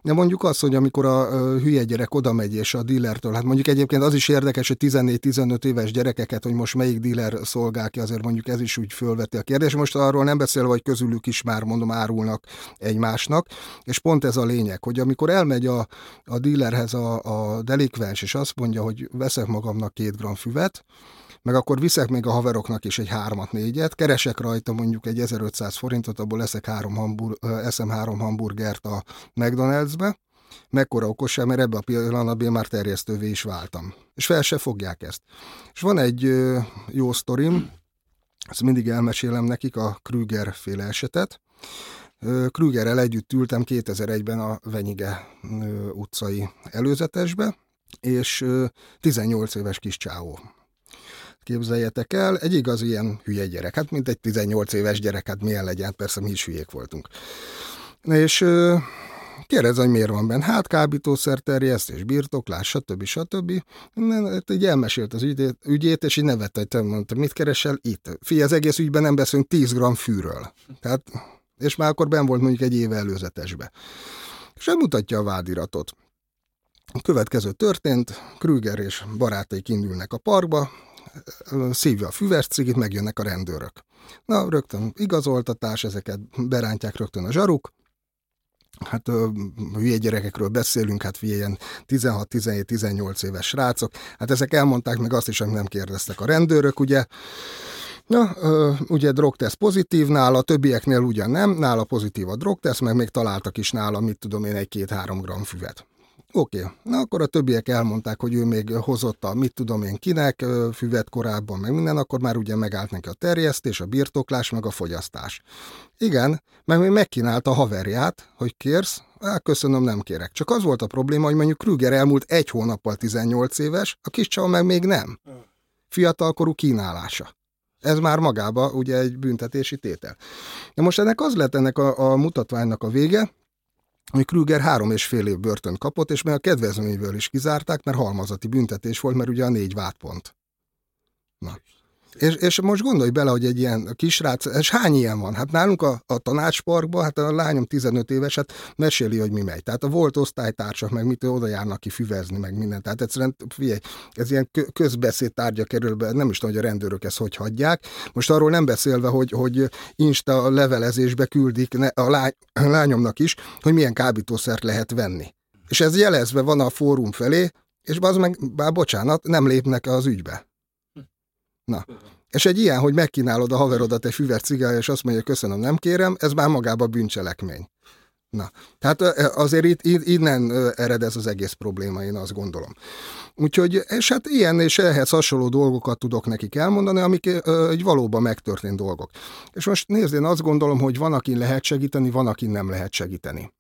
de mondjuk az, hogy amikor a hülye gyerek oda megy és a dealertől, hát mondjuk egyébként az is érdekes, hogy 14-15 éves gyerekeket, hogy most melyik dealer szolgál ki, azért mondjuk ez is úgy fölveti a kérdés. Most arról nem beszélve, hogy közülük is már mondom árulnak egymásnak, és pont ez a lényeg, hogy amikor elmegy a, a dealerhez a, a delikvens, és azt mondja, hogy veszek magamnak két gram füvet, meg akkor viszek még a haveroknak is egy hármat, négyet, keresek rajta mondjuk egy 1500 forintot, abból leszek három hambur, eszem három hamburgert a McDonald'sbe, mekkora okosság, mert ebbe a pillanatban már terjesztővé is váltam. És fel se fogják ezt. És van egy jó sztorim, ezt mindig elmesélem nekik, a Krüger féle esetet. Krügerrel együtt ültem 2001-ben a Venyige utcai előzetesbe, és 18 éves kis csávó képzeljetek el, egy igaz ilyen hülye gyerek, hát mint egy 18 éves gyerek, hát milyen legyen, persze mi is hülyék voltunk. És kérdez, hogy miért van benne. Hát kábítószer terjesztés, birtoklás, stb. stb. Hát így elmesélt az ügyét, ügyét és így nevette, hogy te mondta, mit keresel itt? Fia, az egész ügyben nem beszélünk 10 gram fűről. Tehát, és már akkor ben volt mondjuk egy éve előzetesbe. És mutatja a vádiratot. A következő történt, Krüger és barátai indulnak a parkba, szívja a füves cigit, megjönnek a rendőrök. Na, rögtön igazoltatás, ezeket berántják rögtön a zsaruk, hát hülye gyerekekről beszélünk, hát ilyen 16-17-18 éves srácok, hát ezek elmondták meg azt is, amit nem kérdeztek a rendőrök, ugye, Na, ugye drogteszt pozitív nála, többieknél ugyan nem, nála pozitív a drogteszt, meg még találtak is nála, mit tudom én, egy-két-három gram füvet. Oké, okay. na akkor a többiek elmondták, hogy ő még hozott a mit tudom én kinek, füvet korábban, meg minden, akkor már ugye megállt neki a terjesztés, a birtoklás, meg a fogyasztás. Igen, meg még megkínálta a haverját, hogy kérsz, Á, köszönöm, nem kérek. Csak az volt a probléma, hogy mondjuk Krüger elmúlt egy hónappal 18 éves, a kis csava meg még nem. Fiatalkorú kínálása. Ez már magába ugye egy büntetési tétel. Na most ennek az lett ennek a, a mutatványnak a vége, hogy Krüger három és fél év börtön kapott, és meg a kedvezményből is kizárták, mert halmazati büntetés volt, mert ugye a négy vádpont. Na. És, és most gondolj bele, hogy egy ilyen kisrác, és hány ilyen van? Hát nálunk a, a tanácsparkban, hát a lányom 15 éves, hát meséli, hogy mi megy. Tehát a volt osztálytársak, meg mit oda járnak ki füvezni, meg minden. Tehát egyszerűen, figyelj, ez ilyen közbeszéd tárgya kerül be, nem is tudom, hogy a rendőrök ezt hogy hagyják. Most arról nem beszélve, hogy, hogy Insta levelezésbe küldik a, lány, a lányomnak is, hogy milyen kábítószert lehet venni. És ez jelezve van a fórum felé, és az meg, bár bocsánat, nem lépnek az ügybe. Na. És egy ilyen, hogy megkínálod a haverodat egy füvet cigája, és azt mondja, köszönöm, nem kérem, ez már magába bűncselekmény. Na, tehát azért itt, innen ered ez az egész probléma, én azt gondolom. Úgyhogy, és hát ilyen és ehhez hasonló dolgokat tudok nekik elmondani, amik egy valóban megtörtént dolgok. És most nézd, én azt gondolom, hogy van, akin lehet segíteni, van, akin nem lehet segíteni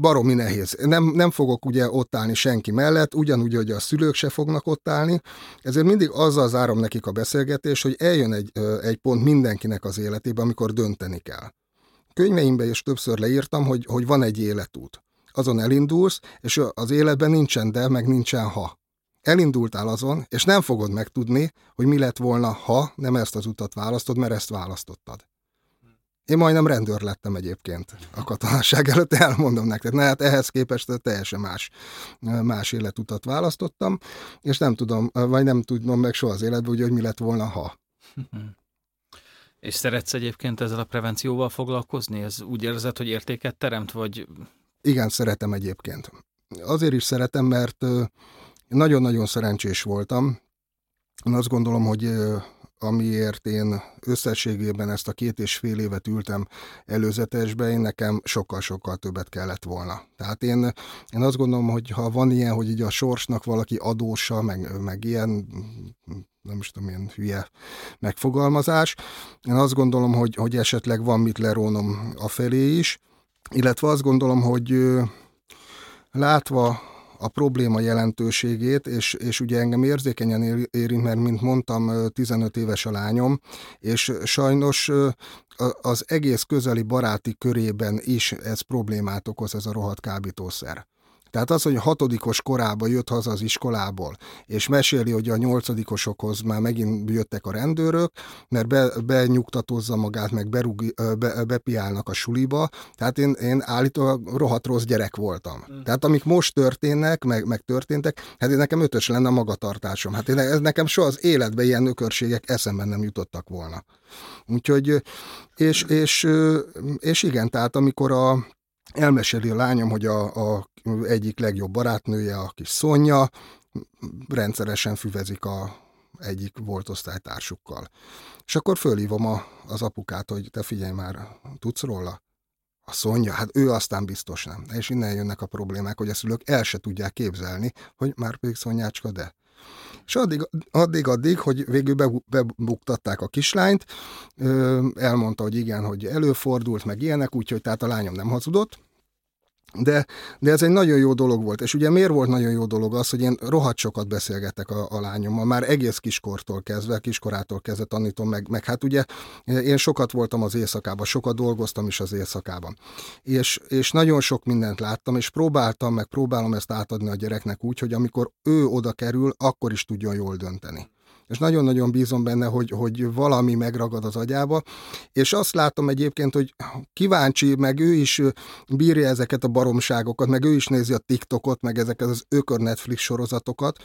baromi nehéz. Nem, nem fogok ugye ott állni senki mellett, ugyanúgy, hogy a szülők se fognak ott állni, ezért mindig azzal zárom nekik a beszélgetés, hogy eljön egy, egy pont mindenkinek az életébe, amikor dönteni kell. Könyveimben is többször leírtam, hogy, hogy van egy életút. Azon elindulsz, és az életben nincsen de, meg nincsen ha. Elindultál azon, és nem fogod megtudni, hogy mi lett volna, ha nem ezt az utat választod, mert ezt választottad. Én majdnem rendőr lettem egyébként a katonaság előtt, elmondom nektek. Na hát ehhez képest teljesen más, más életutat választottam, és nem tudom, vagy nem tudom meg soha az életben, hogy, hogy mi lett volna, ha. És szeretsz egyébként ezzel a prevencióval foglalkozni? Ez úgy érzed, hogy értéket teremt, vagy... Igen, szeretem egyébként. Azért is szeretem, mert nagyon-nagyon szerencsés voltam. Én azt gondolom, hogy amiért én összességében ezt a két és fél évet ültem előzetesbe, én nekem sokkal-sokkal többet kellett volna. Tehát én, én azt gondolom, hogy ha van ilyen, hogy így a sorsnak valaki adósa, meg, meg ilyen nem is tudom, ilyen hülye megfogalmazás. Én azt gondolom, hogy, hogy esetleg van mit lerónom a felé is, illetve azt gondolom, hogy látva a probléma jelentőségét, és, és ugye engem érzékenyen érint, mert mint mondtam, 15 éves a lányom, és sajnos az egész közeli baráti körében is ez problémát okoz, ez a rohadt kábítószer. Tehát az, hogy a hatodikos korában jött haza az iskolából, és meséli, hogy a nyolcadikosokhoz már megint jöttek a rendőrök, mert be, benyugtatozza magát, meg berúg, be, bepiálnak a suliba. Tehát én, én állítólag rohadt rossz gyerek voltam. Mm. Tehát amik most történnek, meg, meg történtek, hát én nekem ötös lenne a magatartásom. Hát én, ez nekem soha az életben ilyen ökörségek eszemben nem jutottak volna. Úgyhogy, és, és, és igen, tehát amikor a, elmeséli a lányom, hogy a, a egyik legjobb barátnője, a kis Szonya, rendszeresen füvezik a egyik volt osztálytársukkal. És akkor fölhívom a, az apukát, hogy te figyelj már, tudsz róla? A Szonya, hát ő aztán biztos nem. És innen jönnek a problémák, hogy a szülők el se tudják képzelni, hogy már pedig Szonyácska, de. És addig, addig, addig, hogy végül bebuktatták a kislányt, elmondta, hogy igen, hogy előfordult, meg ilyenek, úgyhogy tehát a lányom nem hazudott, De, de ez egy nagyon jó dolog volt. És ugye miért volt nagyon jó dolog az, hogy én rohadt sokat beszélgetek a, a lányommal, már egész kiskortól kezdve, kiskorától kezdve tanítom meg, meg hát ugye én sokat voltam az éjszakában, sokat dolgoztam is az éjszakában. És, és nagyon sok mindent láttam, és próbáltam, meg próbálom ezt átadni a gyereknek úgy, hogy amikor ő oda kerül, akkor is tudjon jól dönteni és nagyon-nagyon bízom benne, hogy, hogy valami megragad az agyába, és azt látom egyébként, hogy kíváncsi, meg ő is bírja ezeket a baromságokat, meg ő is nézi a TikTokot, meg ezeket az ökör Netflix sorozatokat,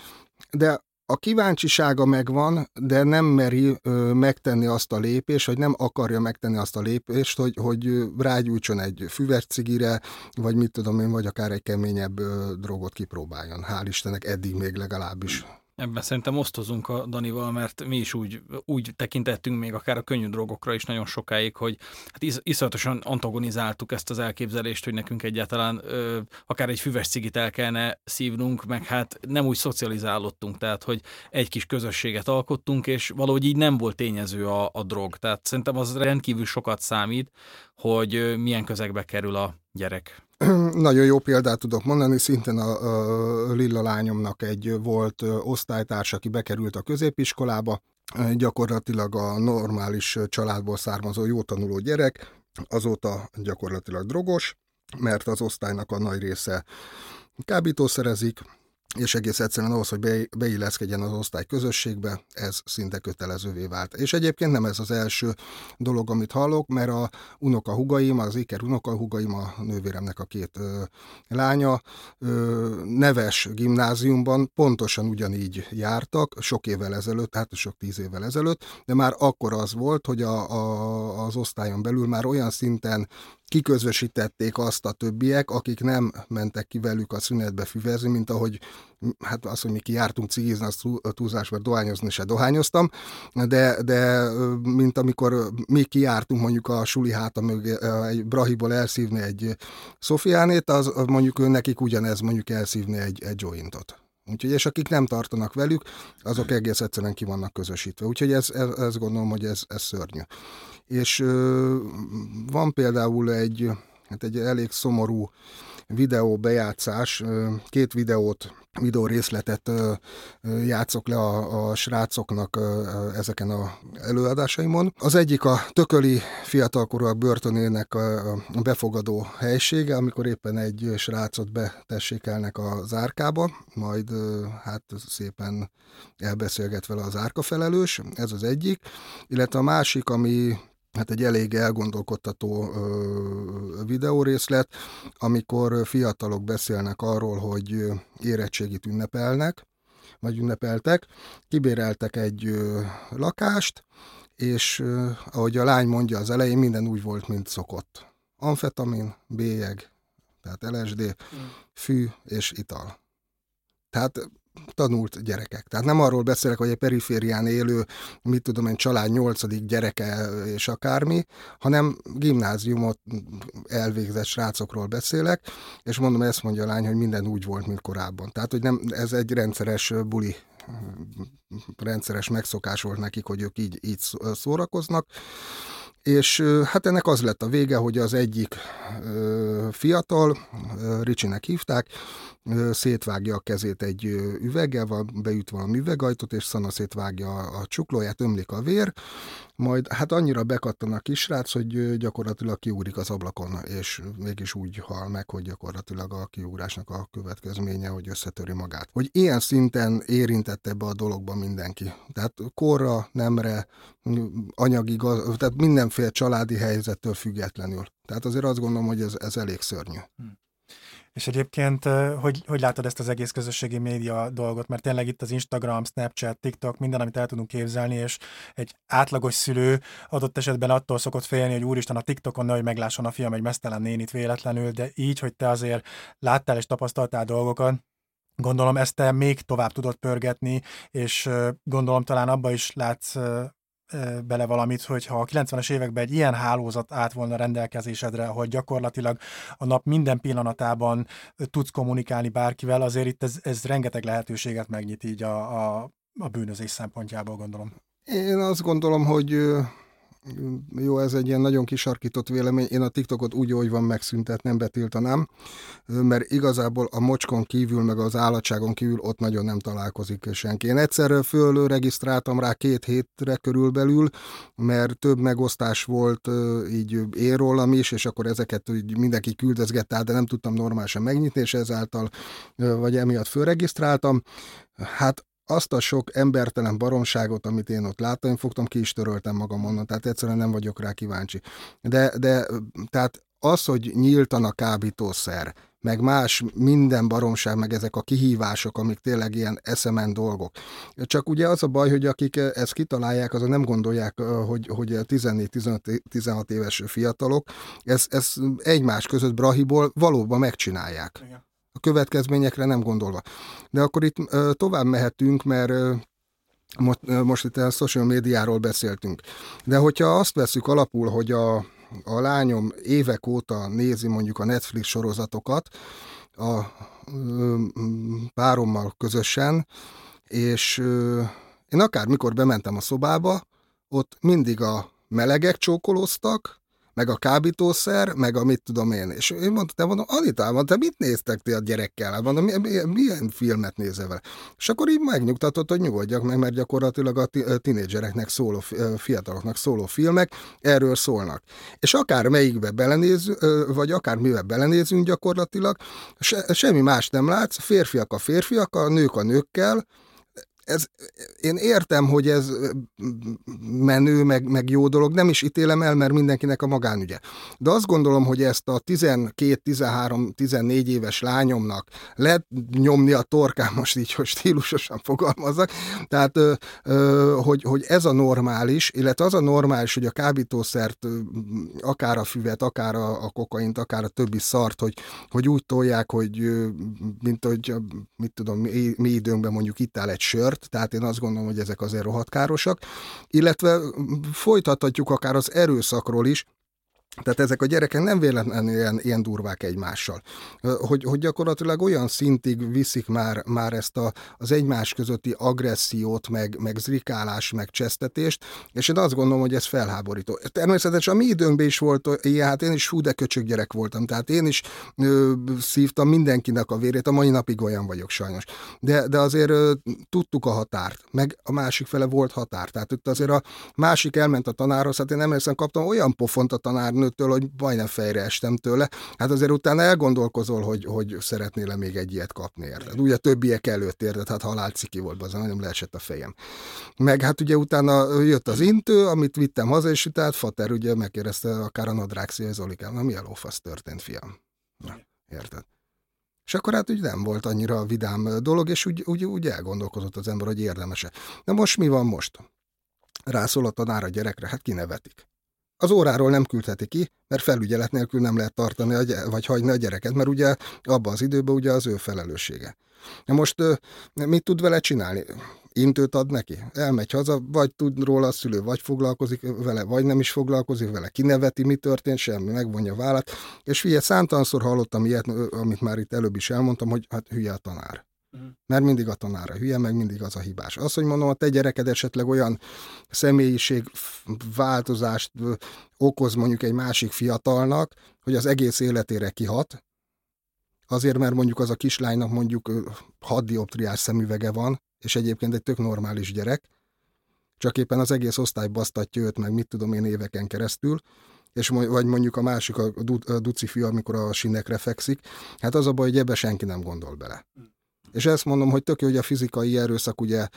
de a kíváncsisága megvan, de nem meri ö, megtenni azt a lépést, vagy nem akarja megtenni azt a lépést, hogy, hogy rágyújtson egy füves cigire, vagy mit tudom én, vagy akár egy keményebb ö, drogot kipróbáljon. Hál' Istennek eddig még legalábbis. Ebben szerintem osztozunk a Danival, mert mi is úgy, úgy tekintettünk még akár a könnyű drogokra is nagyon sokáig, hogy hát is, iszonyatosan antagonizáltuk ezt az elképzelést, hogy nekünk egyáltalán ö, akár egy füves cigit el kellene szívnunk, meg hát nem úgy szocializálódtunk, tehát hogy egy kis közösséget alkottunk, és valahogy így nem volt tényező a, a drog. Tehát szerintem az rendkívül sokat számít, hogy milyen közegbe kerül a gyerek. [clears throat] Nagyon jó példát tudok mondani, szintén a, a Lilla lányomnak egy volt osztálytárs, aki bekerült a középiskolába, gyakorlatilag a normális családból származó jó tanuló gyerek, azóta gyakorlatilag drogos, mert az osztálynak a nagy része kábítószerezik, és egész egyszerűen ahhoz, hogy be, beilleszkedjen az osztály közösségbe, ez szinte kötelezővé vált. És egyébként nem ez az első dolog, amit hallok, mert a unoka hugaim, az Iker unoka hugaim, a nővéremnek a két ö, lánya ö, neves gimnáziumban pontosan ugyanígy jártak, sok évvel ezelőtt, hát sok tíz évvel ezelőtt, de már akkor az volt, hogy a, a, az osztályon belül már olyan szinten kiközösítették azt a többiek, akik nem mentek ki velük a szünetbe füvezni, mint ahogy hát az, hogy mi kijártunk cigizni, az túlzás, mert dohányozni se dohányoztam, de, de mint amikor mi kijártunk mondjuk a suli háta mögé egy Brahiból elszívni egy Szofiánét, az mondjuk nekik ugyanez mondjuk elszívni egy, egy jointot. Úgyhogy, és akik nem tartanak velük, azok egész egyszerűen ki vannak közösítve. Úgyhogy ez, ez, ez gondolom, hogy ez, ez szörnyű. És van például egy, hát egy elég szomorú videó bejátszás, két videót, videó részletet játszok le a, a srácoknak ezeken a előadásaimon. Az egyik a tököli fiatalkorúak börtönének a befogadó helysége, amikor éppen egy srácot betessékelnek az árkába, majd hát szépen elbeszélget vele az árka felelős, ez az egyik, illetve a másik, ami hát egy elég elgondolkodtató ö, videórészlet, amikor fiatalok beszélnek arról, hogy érettségit ünnepelnek, vagy ünnepeltek, kibéreltek egy ö, lakást, és ö, ahogy a lány mondja az elején, minden úgy volt, mint szokott. Amfetamin, bélyeg, tehát LSD, mm. fű és ital. Tehát tanult gyerekek. Tehát nem arról beszélek, hogy egy periférián élő, mit tudom én, család nyolcadik gyereke és akármi, hanem gimnáziumot elvégzett srácokról beszélek, és mondom, ezt mondja a lány, hogy minden úgy volt, mint korábban. Tehát, hogy nem, ez egy rendszeres buli rendszeres megszokás volt nekik, hogy ők így, így szórakoznak, és hát ennek az lett a vége, hogy az egyik fiatal, Ricsinek hívták, szétvágja a kezét egy üveggel, beüt valami üvegajtót, és szana szétvágja a csuklóját, ömlik a vér, majd hát annyira bekattan a kisrác, hogy gyakorlatilag kiugrik az ablakon, és mégis úgy hal meg, hogy gyakorlatilag a kiugrásnak a következménye, hogy összetöri magát. Hogy ilyen szinten érintett ebbe a dologba mindenki. Tehát korra, nemre, anyagi, tehát mindenféle családi helyzettől függetlenül. Tehát azért azt gondolom, hogy ez, ez elég szörnyű. Hmm. És egyébként, hogy, hogy látod ezt az egész közösségi média dolgot? Mert tényleg itt az Instagram, Snapchat, TikTok, minden, amit el tudunk képzelni, és egy átlagos szülő adott esetben attól szokott félni, hogy úristen a TikTokon nehogy meglásson a fiam egy mesztelen nénit véletlenül, de így, hogy te azért láttál és tapasztaltál dolgokat, Gondolom ezt te még tovább tudod pörgetni, és gondolom talán abba is látsz bele valamit, hogyha a 90-es években egy ilyen hálózat állt volna rendelkezésedre, hogy gyakorlatilag a nap minden pillanatában tudsz kommunikálni bárkivel, azért itt ez, ez rengeteg lehetőséget megnyit így a, a, a bűnözés szempontjából, gondolom. Én azt gondolom, hogy jó, ez egy ilyen nagyon kisarkított vélemény, én a TikTokot úgy, hogy van megszüntet, nem betiltanám, mert igazából a mocskon kívül, meg az állatságon kívül ott nagyon nem találkozik senki. Én egyszer fölő regisztráltam rá két hétre körülbelül, mert több megosztás volt így én rólam is, és akkor ezeket úgy mindenki küldözgette át, de nem tudtam normálisan megnyitni, és ezáltal, vagy emiatt fölregisztráltam. Hát azt a sok embertelen baromságot, amit én ott láttam, én fogtam, ki is töröltem magam onnan, tehát egyszerűen nem vagyok rá kíváncsi. De, de tehát az, hogy nyíltan a kábítószer, meg más minden baromság, meg ezek a kihívások, amik tényleg ilyen eszemen dolgok. Csak ugye az a baj, hogy akik ezt kitalálják, azok nem gondolják, hogy, hogy 14-16 éves fiatalok, ez, ez egymás között brahiból valóban megcsinálják. Igen a következményekre nem gondolva. De akkor itt tovább mehetünk, mert most, itt a social médiáról beszéltünk. De hogyha azt veszük alapul, hogy a, a lányom évek óta nézi mondjuk a Netflix sorozatokat, a párommal közösen, és én akár mikor bementem a szobába, ott mindig a melegek csókolóztak, meg a kábítószer, meg a mit tudom én. És én mondtam, mondom, Anita, te mit néztek ti a gyerekkel? Hát mondom, milyen, milyen filmet nézel vele? És akkor így megnyugtatott, hogy nyugodjak meg, mert gyakorlatilag a tinédzsereknek szóló, fiataloknak szóló filmek erről szólnak. És akár melyikbe belenéz, vagy akár mivel belenézünk gyakorlatilag, se, semmi más nem látsz, férfiak a férfiakkal, nők a nőkkel, ez, én értem, hogy ez menő, meg, meg jó dolog, nem is ítélem el, mert mindenkinek a magánügye. De azt gondolom, hogy ezt a 12, 13, 14 éves lányomnak lehet nyomni a torkán, most így, hogy stílusosan fogalmazzak, tehát, hogy, hogy ez a normális, illetve az a normális, hogy a kábítószert, akár a füvet, akár a, a kokaint, akár a többi szart, hogy, hogy úgy tolják, hogy mint hogy, mit tudom, mi, mi időnkben mondjuk itt áll egy sört, miatt, tehát én azt gondolom, hogy ezek azért rohadt károsak, illetve folytathatjuk akár az erőszakról is, tehát ezek a gyerekek nem véletlenül ilyen, ilyen durvák egymással. Hogy, hogy gyakorlatilag olyan szintig viszik már, már ezt a, az egymás közötti agressziót, meg, meg zrikálás, meg csesztetést, és én azt gondolom, hogy ez felháborító. Természetesen a mi időnkben is volt ilyen, hát én is fú, de köcsög gyerek voltam, tehát én is ö, szívtam mindenkinek a vérét, a mai napig olyan vagyok sajnos. De, de azért ö, tudtuk a határt, meg a másik fele volt határ. Tehát itt azért a másik elment a tanárhoz, hát én emlékszem, kaptam olyan pofont a tanár nőtől, hogy majdnem fejre estem tőle. Hát azért utána elgondolkozol, hogy, hogy szeretnél-e még egy ilyet kapni, érted? Ugye a többiek előtt, érted? Hát halálciki volt, az nem leesett a fejem. Meg hát ugye utána jött az intő, amit vittem haza, és utána Fater ugye megkérdezte akár a nadrágszia, hogy Zolikám, na mi a lófasz történt, fiam? Na, érted? És akkor hát úgy nem volt annyira vidám dolog, és úgy, úgy, úgy elgondolkozott az ember, hogy érdemese. Na most mi van most? Rászól a tanár a gyerekre, hát kinevetik. Az óráról nem küldheti ki, mert felügyelet nélkül nem lehet tartani, a, vagy hagyni a gyereket, mert ugye abban az időben ugye az ő felelőssége. Na most mit tud vele csinálni? Intőt ad neki? Elmegy haza, vagy tud róla a szülő, vagy foglalkozik vele, vagy nem is foglalkozik vele, kineveti, mi történt, semmi, megvonja a vállat. És figyelj, számtalanszor hallottam ilyet, amit már itt előbb is elmondtam, hogy hát hülye a tanár. Mert mindig a tanára hülye, meg mindig az a hibás. Az, hogy mondom, a te gyereked esetleg olyan személyiség változást okoz mondjuk egy másik fiatalnak, hogy az egész életére kihat, azért, mert mondjuk az a kislánynak mondjuk 6 dioptriás szemüvege van, és egyébként egy tök normális gyerek, csak éppen az egész osztály basztatja őt, meg mit tudom én éveken keresztül, és vagy mondjuk a másik, a, duci fiú, amikor a sinekre fekszik, hát az a baj, hogy ebbe senki nem gondol bele. És ezt mondom, hogy tök jó, hogy a fizikai erőszak ugye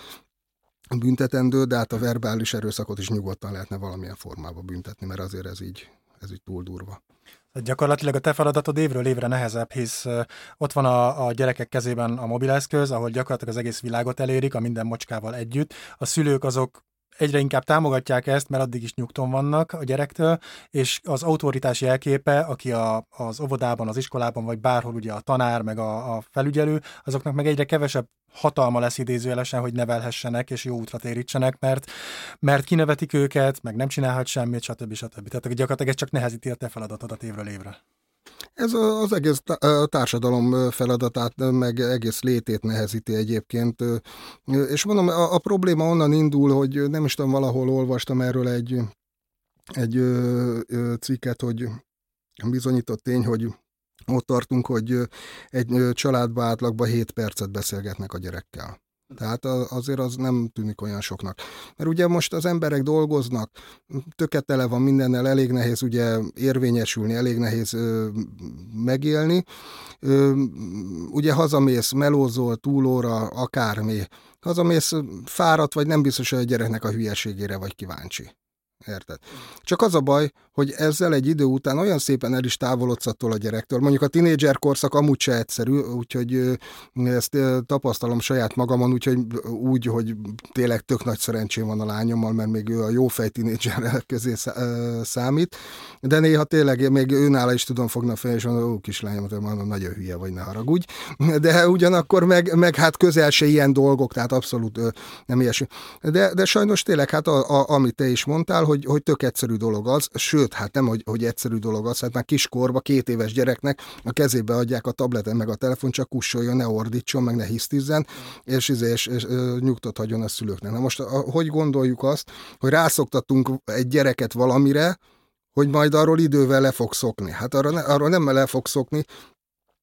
büntetendő, de hát a verbális erőszakot is nyugodtan lehetne valamilyen formában büntetni, mert azért ez így, ez így túl durva. Tehát gyakorlatilag a te feladatod évről évre nehezebb, hisz ott van a, a gyerekek kezében a mobileszköz, ahol gyakorlatilag az egész világot elérik, a minden mocskával együtt. A szülők azok egyre inkább támogatják ezt, mert addig is nyugton vannak a gyerektől, és az autoritás jelképe, aki a, az óvodában, az iskolában, vagy bárhol ugye a tanár, meg a, a felügyelő, azoknak meg egyre kevesebb hatalma lesz idézőjelesen, hogy nevelhessenek és jó útra térítsenek, mert, mert kinevetik őket, meg nem csinálhat semmit, stb. stb. Tehát gyakorlatilag ez csak nehezíti a te feladatodat évről évre. Ez az egész társadalom feladatát, meg egész létét nehezíti egyébként. És mondom, a, probléma onnan indul, hogy nem is tudom, valahol olvastam erről egy egy cikket, hogy bizonyított tény, hogy ott tartunk, hogy egy családba átlagban 7 percet beszélgetnek a gyerekkel. Tehát azért az nem tűnik olyan soknak. Mert ugye most az emberek dolgoznak, töketele van mindennel, elég nehéz ugye érvényesülni, elég nehéz ö, megélni. Ö, ugye hazamész, melózol, túlóra, akármi. Hazamész fáradt, vagy nem biztos, hogy a gyereknek a hülyeségére vagy kíváncsi. Érted? Csak az a baj, hogy ezzel egy idő után olyan szépen el is távolodsz attól a gyerektől. Mondjuk a tinédzser korszak amúgy se egyszerű, úgyhogy ezt tapasztalom saját magamon, úgyhogy úgy, hogy tényleg tök nagy szerencsém van a lányommal, mert még ő a jó fej tinédzser [laughs] közé számít, de néha tényleg még őnála is tudom fogni a fejem, és mondom, ó, kislányom, mondom, nagyon hülye vagy, ne haragudj. De ugyanakkor meg, meg hát közel se ilyen dolgok, tehát abszolút nem ilyesmi. De, de sajnos tényleg, hát a, a, amit te is mondtál, hogy, hogy tök egyszerű dolog az, sőt, hát nem, hogy, hogy egyszerű dolog az, hát már kiskorba, két éves gyereknek a kezébe adják a tableten meg a telefon, csak kussoljon, ne ordítson, meg ne hisztizzen, és, és, és, és nyugtot hagyjon a szülőknek. Na most, hogy gondoljuk azt, hogy rászoktatunk egy gyereket valamire, hogy majd arról idővel le fog szokni. Hát arra, ne, arról nem le fog szokni,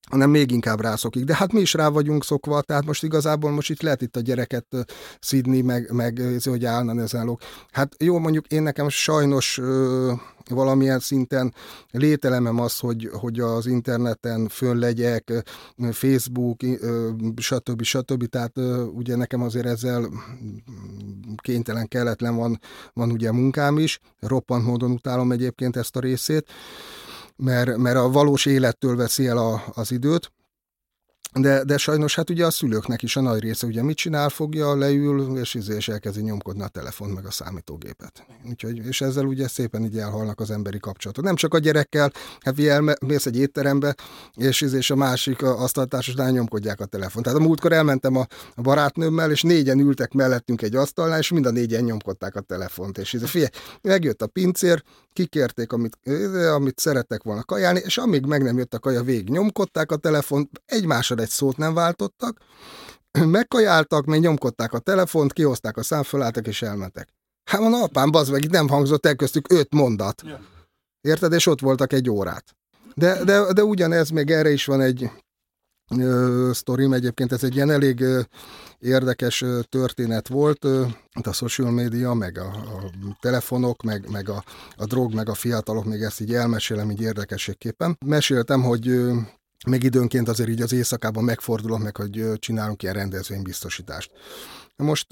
hanem még inkább rászokik. De hát mi is rá vagyunk szokva, tehát most igazából most itt lehet itt a gyereket szidni, meg, meg hogy állna ezelők. Hát jó, mondjuk én nekem sajnos valamilyen szinten lételemem az, hogy, hogy az interneten fönn legyek, Facebook, ö, stb. stb. Tehát ugye nekem azért ezzel kénytelen, kelletlen van, van ugye munkám is, roppant módon utálom egyébként ezt a részét, mert, mert a valós élettől veszi el a, az időt, de, de sajnos hát ugye a szülőknek is a nagy része ugye mit csinál, fogja, leül, és, izé, és elkezdi nyomkodni a telefon meg a számítógépet. Úgyhogy, és ezzel ugye szépen így elhalnak az emberi kapcsolatok. Nem csak a gyerekkel, hát elmész egy étterembe, és, izé, és a másik asztaltársasnál nyomkodják a telefon. Tehát a múltkor elmentem a, a barátnőmmel, és négyen ültek mellettünk egy asztalnál, és mind a négyen nyomkodták a telefont. És izé, figyelj, megjött a pincér, kikérték, amit, amit szerettek volna kajálni, és amíg meg nem jött a kaja, végig nyomkodták a telefont, egymásra egy szót nem váltottak, [clears throat] megkajáltak, még nyomkodták a telefont, kihozták a szám, fölálltak és elmentek. Hát van apám, bazd meg, itt nem hangzott el köztük öt mondat. Érted? És ott voltak egy órát. De, de, de ugyanez, még erre is van egy sztorim, egyébként ez egy ilyen elég érdekes történet volt, a social media, meg a, a telefonok, meg, meg a, a drog, meg a fiatalok, még ezt így elmesélem így érdekességképpen. Meséltem, hogy meg időnként azért így az éjszakában megfordulok meg, hogy csinálunk ilyen rendezvénybiztosítást. Most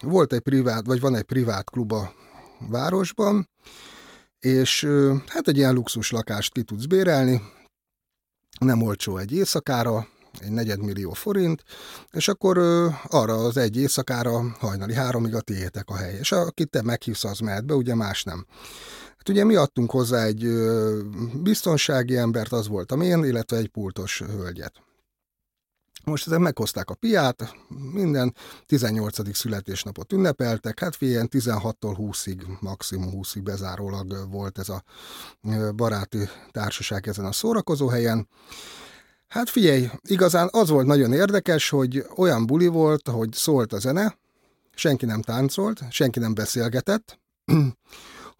volt egy privát, vagy van egy privát klub a városban, és hát egy ilyen luxus lakást ki tudsz bérelni, nem olcsó egy éjszakára, egy negyedmillió forint, és akkor ö, arra az egy éjszakára hajnali háromig a tiétek a hely. És akit te meghívsz, az mehet be, ugye más nem. Hát ugye mi adtunk hozzá egy biztonsági embert, az voltam én, illetve egy pultos hölgyet. Most ezen meghozták a piát, minden 18. születésnapot ünnepeltek, hát ilyen 16-tól 20-ig, maximum 20-ig bezárólag volt ez a baráti társaság ezen a szórakozó helyen. Hát figyelj, igazán az volt nagyon érdekes, hogy olyan buli volt, hogy szólt a zene, senki nem táncolt, senki nem beszélgetett, [clears throat]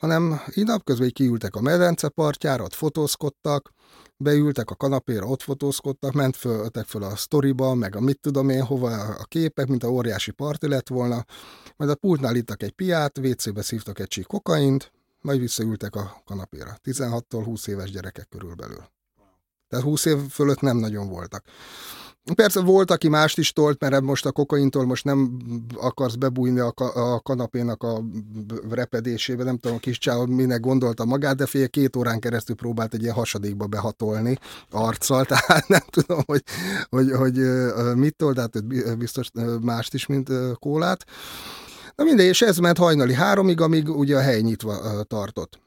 hanem így napközben kiültek a medence partjára, ott fotózkodtak, beültek a kanapéra, ott fotózkodtak, ment föl, föl a sztoriba, meg a mit tudom én hova a képek, mint a óriási parti lett volna, majd a pultnál ittak egy piát, WC-be szívtak egy csík kokaint, majd visszaültek a kanapéra. 16-tól 20 éves gyerekek körülbelül. Tehát 20 év fölött nem nagyon voltak. Persze volt, aki mást is tolt, mert most a kokaintól most nem akarsz bebújni a, ka- a kanapénak a repedésébe, nem tudom, a kis csáv minek gondolta magát, de fél két órán keresztül próbált egy ilyen hasadékba behatolni arccal, [laughs] tehát nem tudom, hogy, hogy, hogy mit tolt, tehát biztos mást is, mint kólát. Na mindegy, és ez ment hajnali háromig, amíg ugye a hely nyitva tartott.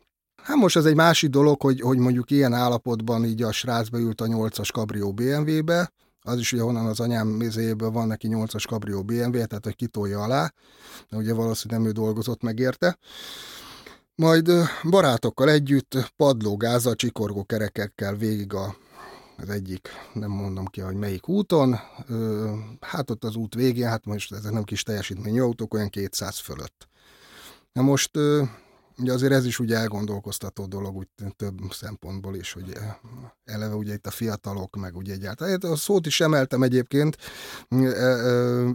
Hát most ez egy másik dolog, hogy, hogy mondjuk ilyen állapotban így a srác beült a 8-as kabrió BMW-be, az is ugye honnan az anyám mézéjéből van neki 8-as kabrió BMW, tehát hogy kitolja alá, de ugye valószínűleg nem ő dolgozott meg érte. Majd barátokkal együtt padlógázzal, csikorgó kerekekkel végig a, az egyik, nem mondom ki, hogy melyik úton, hát ott az út végén, hát most ezek nem kis teljesítményű autók, olyan 200 fölött. Na most ugye azért ez is ugye elgondolkoztató dolog úgy több szempontból is, hogy eleve ugye itt a fiatalok, meg ugye egyáltalán. Hát a szót is emeltem egyébként,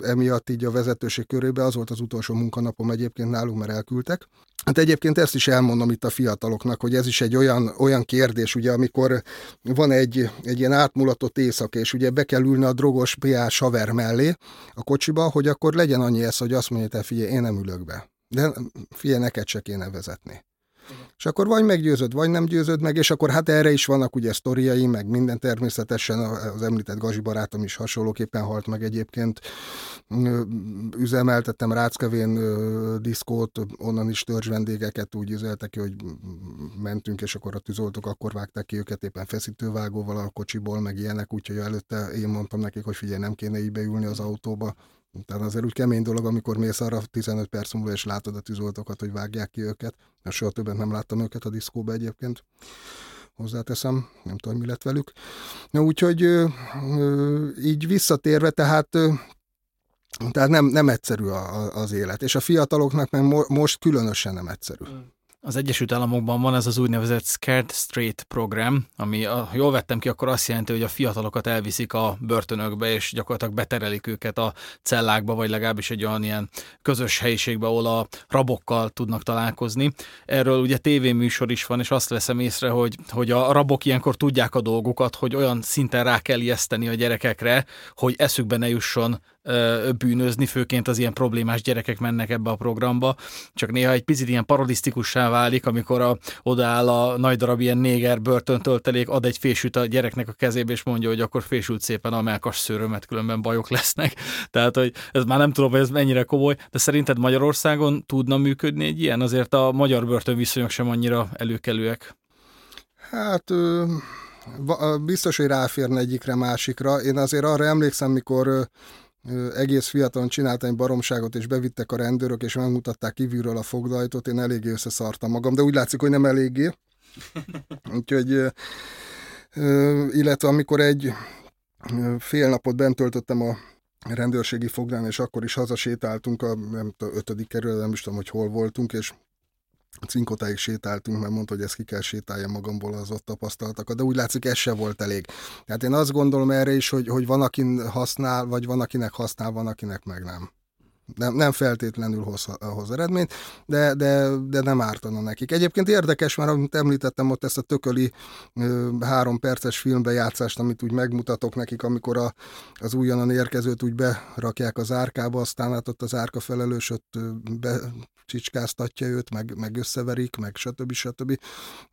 emiatt így a vezetőség körébe, az volt az utolsó munkanapom egyébként nálunk, mert elküldtek. Hát egyébként ezt is elmondom itt a fiataloknak, hogy ez is egy olyan, olyan kérdés, ugye, amikor van egy, egy ilyen átmulatott éjszak, és ugye be kell ülni a drogos PA saver mellé a kocsiba, hogy akkor legyen annyi ez, hogy azt mondja, te figyelj, én nem ülök be. De figyelj, neked se kéne vezetni. És akkor vagy meggyőzöd, vagy nem győzöd meg, és akkor hát erre is vannak ugye sztoriai, meg minden természetesen az említett Gazi barátom is hasonlóképpen halt meg egyébként. Üzemeltettem Ráckevén diszkót, onnan is törzs vendégeket úgy üzeltek ki, hogy mentünk, és akkor a tűzoltók akkor vágták ki őket éppen feszítővágóval a kocsiból, meg ilyenek, úgyhogy előtte én mondtam nekik, hogy figyelj, nem kéne így beülni az autóba, tehát azért úgy kemény dolog, amikor mész arra 15 perc múlva, és látod a tűzoltókat, hogy vágják ki őket. Mert soha többet nem láttam őket a diszkóba egyébként. Hozzáteszem, nem tudom, mi lett velük. Na, úgyhogy így visszatérve, tehát tehát nem, nem egyszerű a, a, az élet, és a fiataloknak meg mo- most különösen nem egyszerű. Mm. Az Egyesült Államokban van ez az úgynevezett Scared Straight program, ami, ha jól vettem ki, akkor azt jelenti, hogy a fiatalokat elviszik a börtönökbe, és gyakorlatilag beterelik őket a cellákba, vagy legalábbis egy olyan ilyen közös helyiségbe, ahol a rabokkal tudnak találkozni. Erről ugye tévéműsor is van, és azt veszem észre, hogy, hogy a rabok ilyenkor tudják a dolgokat, hogy olyan szinten rá kell ijeszteni a gyerekekre, hogy eszükbe ne jusson bűnözni, főként az ilyen problémás gyerekek mennek ebbe a programba, csak néha egy picit ilyen parodisztikussá válik, amikor a, odaáll a nagy darab ilyen néger börtöntöltelék, ad egy fésűt a gyereknek a kezébe, és mondja, hogy akkor fésült szépen a melkas szőrömet, különben bajok lesznek. [laughs] Tehát, hogy ez már nem tudom, hogy ez mennyire komoly, de szerinted Magyarországon tudna működni egy ilyen? Azért a magyar börtönviszonyok sem annyira előkelőek. Hát biztos, hogy ráférne egyikre másikra. Én azért arra emlékszem, mikor egész fiatalon csináltam egy baromságot, és bevittek a rendőrök, és megmutatták kívülről a fogdajtot, én eléggé összeszartam magam, de úgy látszik, hogy nem eléggé. [laughs] Úgyhogy, illetve amikor egy fél napot bent töltöttem a rendőrségi fogdán, és akkor is hazasétáltunk a nem tudom, ötödik kerület, nem is tudom, hogy hol voltunk, és cinkotáig sétáltunk, mert mondta, hogy ezt ki kell sétálja magamból az ott tapasztaltakat, de úgy látszik, ez se volt elég. Tehát én azt gondolom erre is, hogy, hogy van, akin használ, vagy van, akinek használ, van, akinek meg nem nem, nem feltétlenül hoz, hoz eredményt, de, de, de nem ártana nekik. Egyébként érdekes, mert amit említettem ott ezt a tököli ö, három perces filmbejátszást, amit úgy megmutatok nekik, amikor a, az újonnan érkezőt úgy berakják az árkába, aztán hát ott az árka felelős ott be, csicskáztatja őt, meg, meg összeverik, meg stb. stb.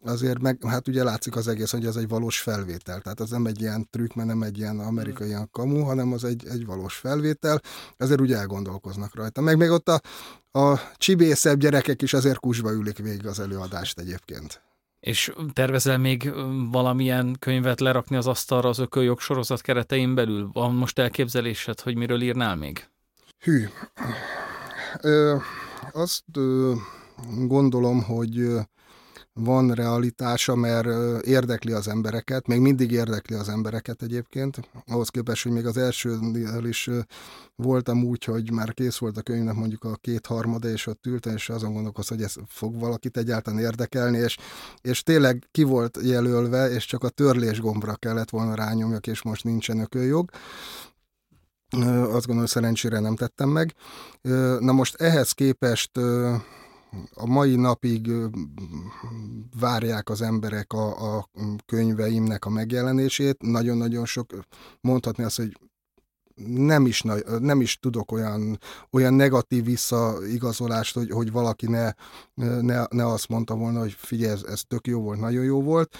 Azért meg, hát ugye látszik az egész, hogy ez egy valós felvétel. Tehát az nem egy ilyen trükk, mert nem egy ilyen amerikai ilyen kamu, hanem az egy, egy valós felvétel. Ezért ugye elgondolkoznak rajta. Meg még ott a, a csibészebb gyerekek is azért kusba ülik végig az előadást egyébként. És tervezel még valamilyen könyvet lerakni az asztalra az ököljog sorozat keretein belül? Van most elképzelésed, hogy miről írnál még? Hű. Ö, azt ö, gondolom, hogy van realitása, mert érdekli az embereket, még mindig érdekli az embereket egyébként. Ahhoz képest, hogy még az elsőnél is voltam úgy, hogy már kész volt a könyvnek mondjuk a kétharmada, és ott ültem, és azon gondolkoztam, hogy ez fog valakit egyáltalán érdekelni, és, és tényleg ki volt jelölve, és csak a törlés gombra kellett volna rányomjak, és most nincsen ököljog. Azt gondolom, hogy szerencsére nem tettem meg. Na most ehhez képest a mai napig várják az emberek a, a könyveimnek a megjelenését. Nagyon-nagyon sok, mondhatni azt, hogy nem is, nem is tudok olyan, olyan negatív visszaigazolást, hogy, hogy valaki ne, ne, ne azt mondta volna, hogy figyelj, ez, ez tök jó volt, nagyon jó volt.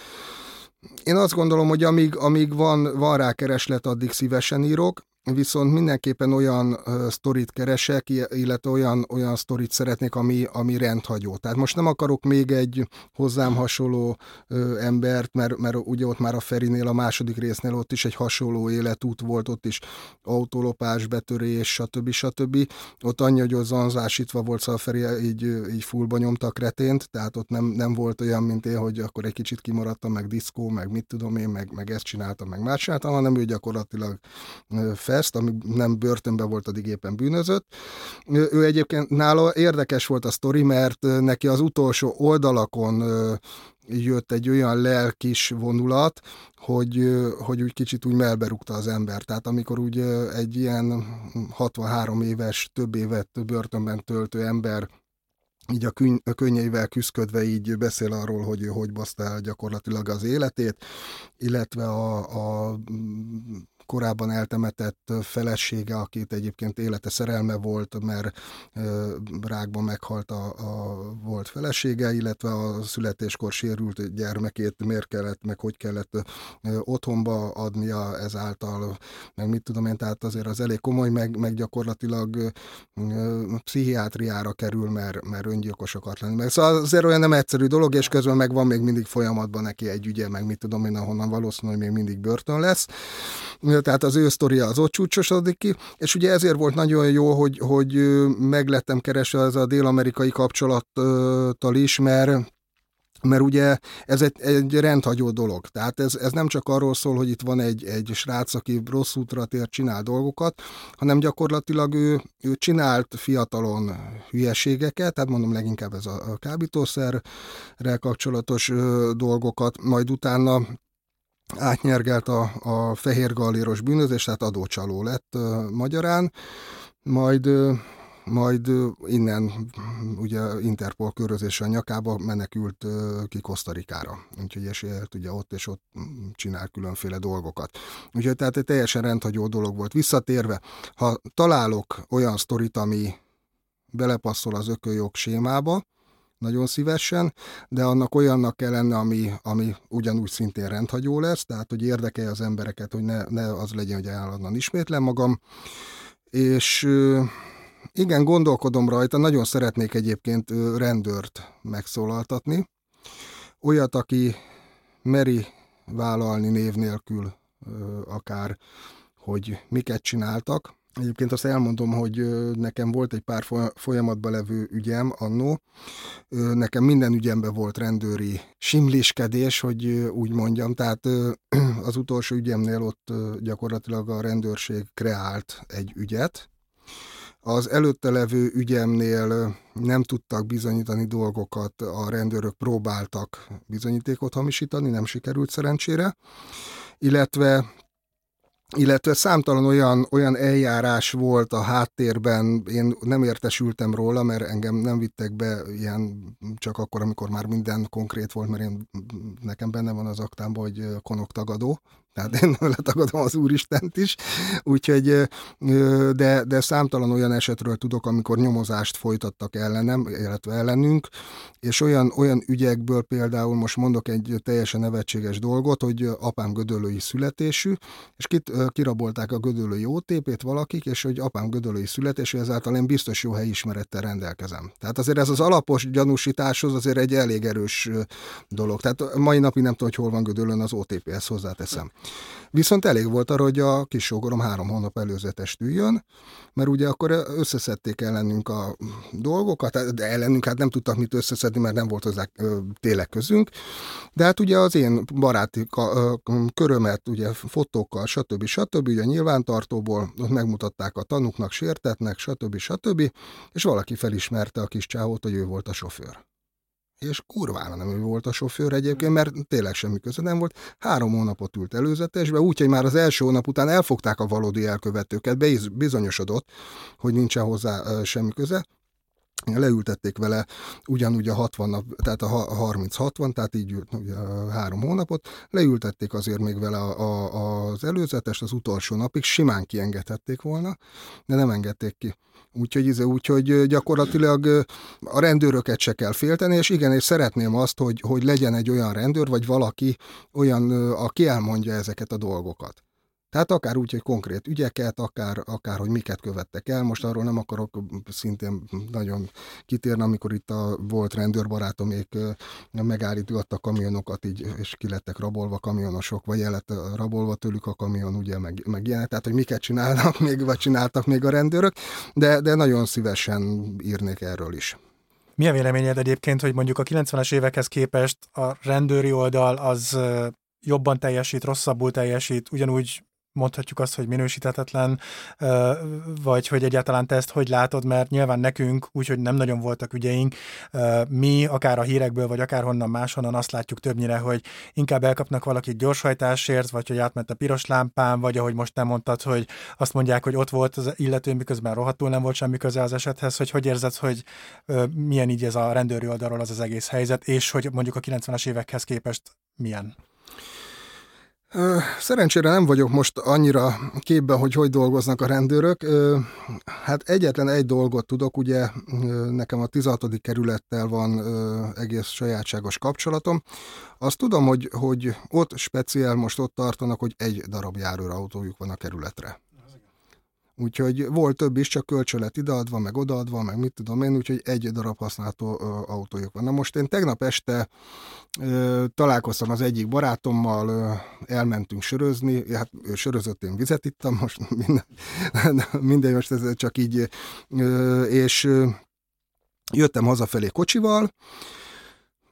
Én azt gondolom, hogy amíg, amíg van, van rá kereslet, addig szívesen írok viszont mindenképpen olyan uh, sztorit keresek, illetve olyan, olyan sztorit szeretnék, ami, ami rendhagyó. Tehát most nem akarok még egy hozzám hasonló uh, embert, mert, mert ugye ott már a Ferinél, a második résznél ott is egy hasonló életút volt, ott is autólopás, betörés, stb. stb. Ott annyi, hogy zanzásítva volt, szóval Feri így, így fullba nyomtak retént, tehát ott nem, nem volt olyan, mint én, hogy akkor egy kicsit kimaradtam, meg diszkó, meg mit tudom én, meg, meg ezt csináltam, meg más csináltam, hanem ő gyakorlatilag fel ezt, ami nem börtönben volt, addig éppen bűnözött. Ő egyébként nála érdekes volt a sztori, mert neki az utolsó oldalakon jött egy olyan lelkis vonulat, hogy, hogy úgy kicsit úgy melberúgta az ember. Tehát amikor úgy egy ilyen 63 éves, több évet börtönben töltő ember így a, könny- a könnyeivel küzdködve így beszél arról, hogy hogy baszta el gyakorlatilag az életét, illetve a, a korábban eltemetett felesége, akit egyébként élete szerelme volt, mert rákban meghalt a, a volt felesége, illetve a születéskor sérült gyermekét miért kellett, meg hogy kellett otthonba adnia ezáltal, meg mit tudom én, tehát azért az elég komoly, meg, meg gyakorlatilag pszichiátriára kerül, mert, mert öngyilkos akart lenni. Szóval azért olyan nem egyszerű dolog, és közben meg van még mindig folyamatban neki egy ügye, meg mit tudom én, ahonnan valószínűleg még mindig börtön lesz tehát az ő sztoria az ott csúcsosodik ki, és ugye ezért volt nagyon jó, hogy, hogy meglettem keresve az a dél-amerikai kapcsolattal is, mert mert ugye ez egy, egy rendhagyó dolog. Tehát ez, ez nem csak arról szól, hogy itt van egy, egy srác, aki rossz útra tér, csinál dolgokat, hanem gyakorlatilag ő, ő csinált fiatalon hülyeségeket, tehát mondom leginkább ez a, kábítószerrel kapcsolatos dolgokat, majd utána átnyergelt a, a fehér galléros bűnözés, tehát adócsaló lett uh, magyarán, majd uh, majd innen ugye Interpol körözése a nyakába menekült ki Kosztarikára. Úgyhogy esélyelt ugye ott és ott csinál különféle dolgokat. Úgyhogy tehát egy teljesen rendhagyó dolog volt. Visszatérve, ha találok olyan sztorit, ami belepasszol az ökölyog sémába, nagyon szívesen, de annak olyannak kell lenne, ami, ami ugyanúgy szintén rendhagyó lesz, tehát hogy érdekelje az embereket, hogy ne, ne az legyen, hogy állandóan ismétlem magam. És igen, gondolkodom rajta, nagyon szeretnék egyébként rendőrt megszólaltatni. Olyat, aki meri vállalni név nélkül akár, hogy miket csináltak, Egyébként azt elmondom, hogy nekem volt egy pár folyamatban levő ügyem annó. Nekem minden ügyemben volt rendőri simliskedés, hogy úgy mondjam. Tehát [clears throat] az utolsó ügyemnél ott gyakorlatilag a rendőrség kreált egy ügyet. Az előtte levő ügyemnél nem tudtak bizonyítani dolgokat, a rendőrök próbáltak bizonyítékot hamisítani, nem sikerült szerencsére illetve illetve számtalan olyan, olyan eljárás volt a háttérben, én nem értesültem róla, mert engem nem vittek be ilyen csak akkor, amikor már minden konkrét volt, mert én, nekem benne van az aktámban, hogy konoktagadó, tehát én letagadom az Úristent is, úgyhogy, de, de számtalan olyan esetről tudok, amikor nyomozást folytattak ellenem, illetve ellenünk, és olyan, olyan ügyekből például most mondok egy teljesen nevetséges dolgot, hogy apám gödöllői születésű, és kit, kirabolták a gödöllői OTP-t valakik, és hogy apám gödöllői születésű, ezáltal én biztos jó helyismerettel rendelkezem. Tehát azért ez az alapos gyanúsításhoz azért egy elég erős dolog. Tehát mai napig nem tudom, hogy hol van gödöllőn az OTP-hez hozzáteszem. Viszont elég volt arra, hogy a kis sógorom három hónap előzetest üljön, mert ugye akkor összeszedték ellenünk a dolgokat, de ellenünk hát nem tudtak mit összeszedni, mert nem volt hozzá tényleg közünk, de hát ugye az én baráti körömet, ugye fotókkal, stb. stb. ugye nyilvántartóból ott megmutatták a tanuknak, sértetnek, stb. stb. és valaki felismerte a kis csávót, hogy ő volt a sofőr és kurvára nem ő volt a sofőr egyébként, mert tényleg semmi köze nem volt. Három hónapot ült előzetesbe, úgyhogy már az első hónap után elfogták a valódi elkövetőket, bizonyosodott, hogy nincsen hozzá semmi köze, leültették vele ugyanúgy a 60 nap, tehát a 30-60, tehát így ugye három hónapot, leültették azért még vele a, a, az előzetes, az utolsó napig, simán kiengedhették volna, de nem engedték ki. Úgyhogy, izé, úgyhogy gyakorlatilag a rendőröket se kell félteni, és igen, és szeretném azt, hogy, hogy legyen egy olyan rendőr, vagy valaki olyan, aki elmondja ezeket a dolgokat. Tehát akár úgy, hogy konkrét ügyeket, akár, akár hogy miket követtek el. Most arról nem akarok szintén nagyon kitérni, amikor itt a volt rendőrbarátomék megállítgattak kamionokat, így, és kilettek rabolva kamionosok, vagy el lett rabolva tőlük a kamion, ugye, meg, meg ilyen. Tehát, hogy miket csinálnak még, vagy csináltak még a rendőrök, de, de nagyon szívesen írnék erről is. Mi a véleményed egyébként, hogy mondjuk a 90-es évekhez képest a rendőri oldal az jobban teljesít, rosszabbul teljesít, ugyanúgy mondhatjuk azt, hogy minősítetetlen, vagy hogy egyáltalán te ezt hogy látod, mert nyilván nekünk, úgyhogy nem nagyon voltak ügyeink, mi akár a hírekből, vagy akár honnan máshonnan azt látjuk többnyire, hogy inkább elkapnak valakit gyorshajtásért, vagy hogy átment a piros lámpán, vagy ahogy most nem mondtad, hogy azt mondják, hogy ott volt az illető, miközben rohadtul nem volt semmi köze az esethez, hogy hogy érzed, hogy milyen így ez a rendőri oldalról az az egész helyzet, és hogy mondjuk a 90-es évekhez képest milyen? Szerencsére nem vagyok most annyira képben, hogy hogy dolgoznak a rendőrök. Hát egyetlen egy dolgot tudok, ugye nekem a 16. kerülettel van egész sajátságos kapcsolatom. Azt tudom, hogy, hogy ott speciál most ott tartanak, hogy egy darab járőrautójuk van a kerületre. Úgyhogy volt több is, csak kölcsön lett ideadva, meg odaadva, meg mit tudom én, úgyhogy egy darab használható autójuk van. Na most én tegnap este ö, találkoztam az egyik barátommal, ö, elmentünk sörözni, hát ő sörözött, én vizet ittam, most [laughs] minden, minden most ez csak így, ö, és ö, jöttem hazafelé kocsival,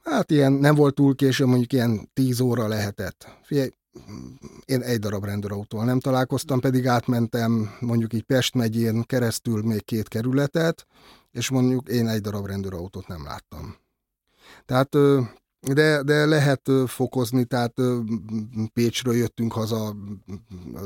Hát ilyen nem volt túl késő, mondjuk ilyen 10 óra lehetett. Figyelj, én egy darab rendőrautóval nem találkoztam, pedig átmentem mondjuk így Pest megyén keresztül még két kerületet, és mondjuk én egy darab rendőrautót nem láttam. Tehát de, de lehet fokozni, tehát Pécsről jöttünk haza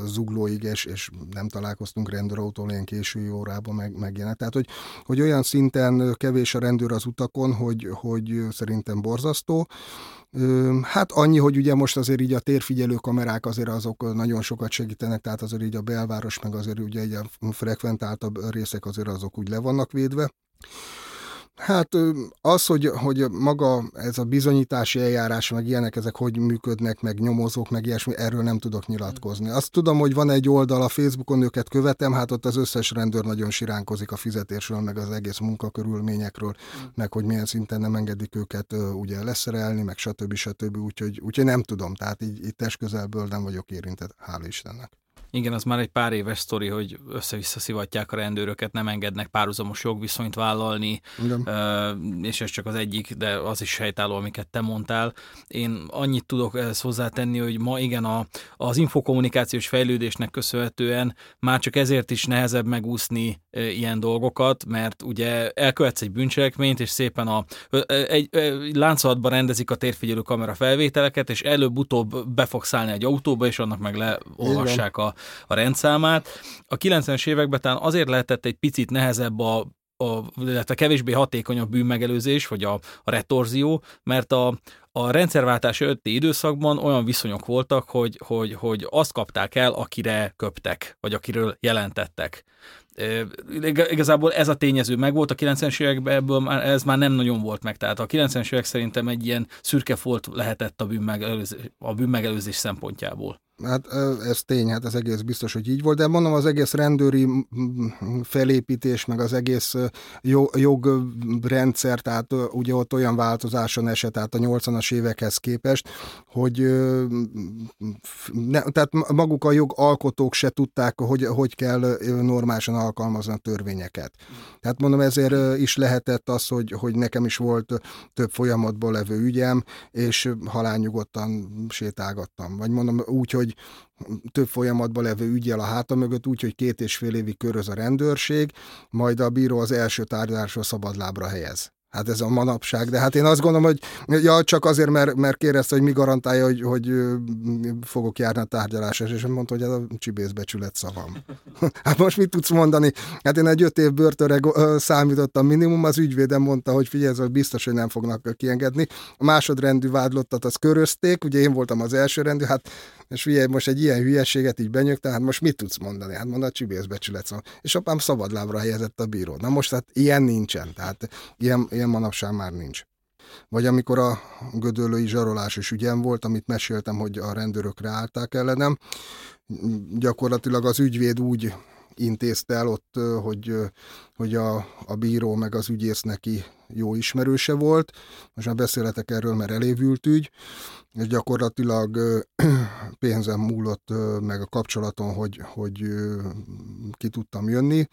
zuglóig, és, és nem találkoztunk rendőrautól ilyen késői órában, meg, meg ilyenek. Tehát, hogy, hogy olyan szinten kevés a rendőr az utakon, hogy, hogy szerintem borzasztó. Hát annyi, hogy ugye most azért így a térfigyelő kamerák azért azok nagyon sokat segítenek, tehát azért így a belváros, meg azért ugye egy a frekventáltabb részek azért azok úgy le vannak védve. Hát az, hogy, hogy maga ez a bizonyítási eljárás, meg ilyenek, ezek hogy működnek, meg nyomozók, meg ilyesmi, erről nem tudok nyilatkozni. Azt tudom, hogy van egy oldal a Facebookon, őket követem, hát ott az összes rendőr nagyon siránkozik a fizetésről, meg az egész munkakörülményekről, mm. meg hogy milyen szinten nem engedik őket ugye leszerelni, meg stb. stb. Úgyhogy, úgyhogy nem tudom, tehát így, így test közelből nem vagyok érintett, hála Istennek. Igen, az már egy pár éves sztori, hogy össze-vissza szivatják a rendőröket, nem engednek párhuzamos jogviszonyt vállalni, Igen. és ez csak az egyik, de az is helytálló, amiket te mondtál. Én annyit tudok ezt hozzátenni, hogy ma igen, a, az infokommunikációs fejlődésnek köszönhetően már csak ezért is nehezebb megúszni ilyen dolgokat, mert ugye elkövetsz egy bűncselekményt, és szépen a, egy, egy láncolatban rendezik a térfigyelő kamera felvételeket, és előbb-utóbb be fogsz állni egy autóba, és annak meg leolvassák a, a rendszámát. A 90-es években talán azért lehetett egy picit nehezebb a, a, illetve kevésbé hatékony a bűnmegelőzés, vagy a, a retorzió, mert a, a rendszerváltás előtti időszakban olyan viszonyok voltak, hogy, hogy, hogy azt kapták el, akire köptek, vagy akiről jelentettek. Igazából ez a tényező megvolt a 90-es években, ebből már, ez már nem nagyon volt meg. Tehát a 90-es évek szerintem egy ilyen szürke folt lehetett a bűnmegelőzés, a bűnmegelőzés szempontjából. Hát ez tény, hát ez egész biztos, hogy így volt, de mondom, az egész rendőri felépítés, meg az egész jogrendszer, tehát ugye ott olyan változáson esett, tehát a 80-as évekhez képest, hogy ne, tehát maguk a jogalkotók se tudták, hogy, hogy kell normálisan alkalmazni a törvényeket. Tehát mondom, ezért is lehetett az, hogy, hogy nekem is volt több folyamatból levő ügyem, és halálnyugodtan sétálgattam. Vagy mondom úgy, hogy több folyamatban levő ügyel a háta mögött, úgyhogy két és fél évig köröz a rendőrség, majd a bíró az első tárgyalásról szabadlábra helyez. Hát ez a manapság, de hát én azt gondolom, hogy ja, csak azért, mert, mert kérdezte, hogy mi garantálja, hogy, hogy fogok járni a tárgyalásra, és mondta, hogy ez a csibészbecsület szavam. [laughs] hát most mit tudsz mondani? Hát én egy öt év börtönre számítottam minimum, az ügyvédem mondta, hogy figyelj, ez biztos, hogy nem fognak kiengedni. A másodrendű vádlottat az körözték, ugye én voltam az első rendű, hát és figyelj, most egy ilyen hülyeséget így benyögte, hát most mit tudsz mondani? Hát mondta, csibészbecsület szavam. És apám szabadlábra helyezett a bíró. Na most hát ilyen nincsen, tehát ilyen, ilyen manapság már nincs. Vagy amikor a gödöllői zsarolásos ügyem volt, amit meséltem, hogy a rendőrök állták ellenem, gyakorlatilag az ügyvéd úgy intézte el ott, hogy, hogy a, a bíró meg az ügyész neki jó ismerőse volt. Most már beszélhetek erről, mert elévült ügy, és gyakorlatilag [clears throat] pénzem múlott meg a kapcsolaton, hogy, hogy ki tudtam jönni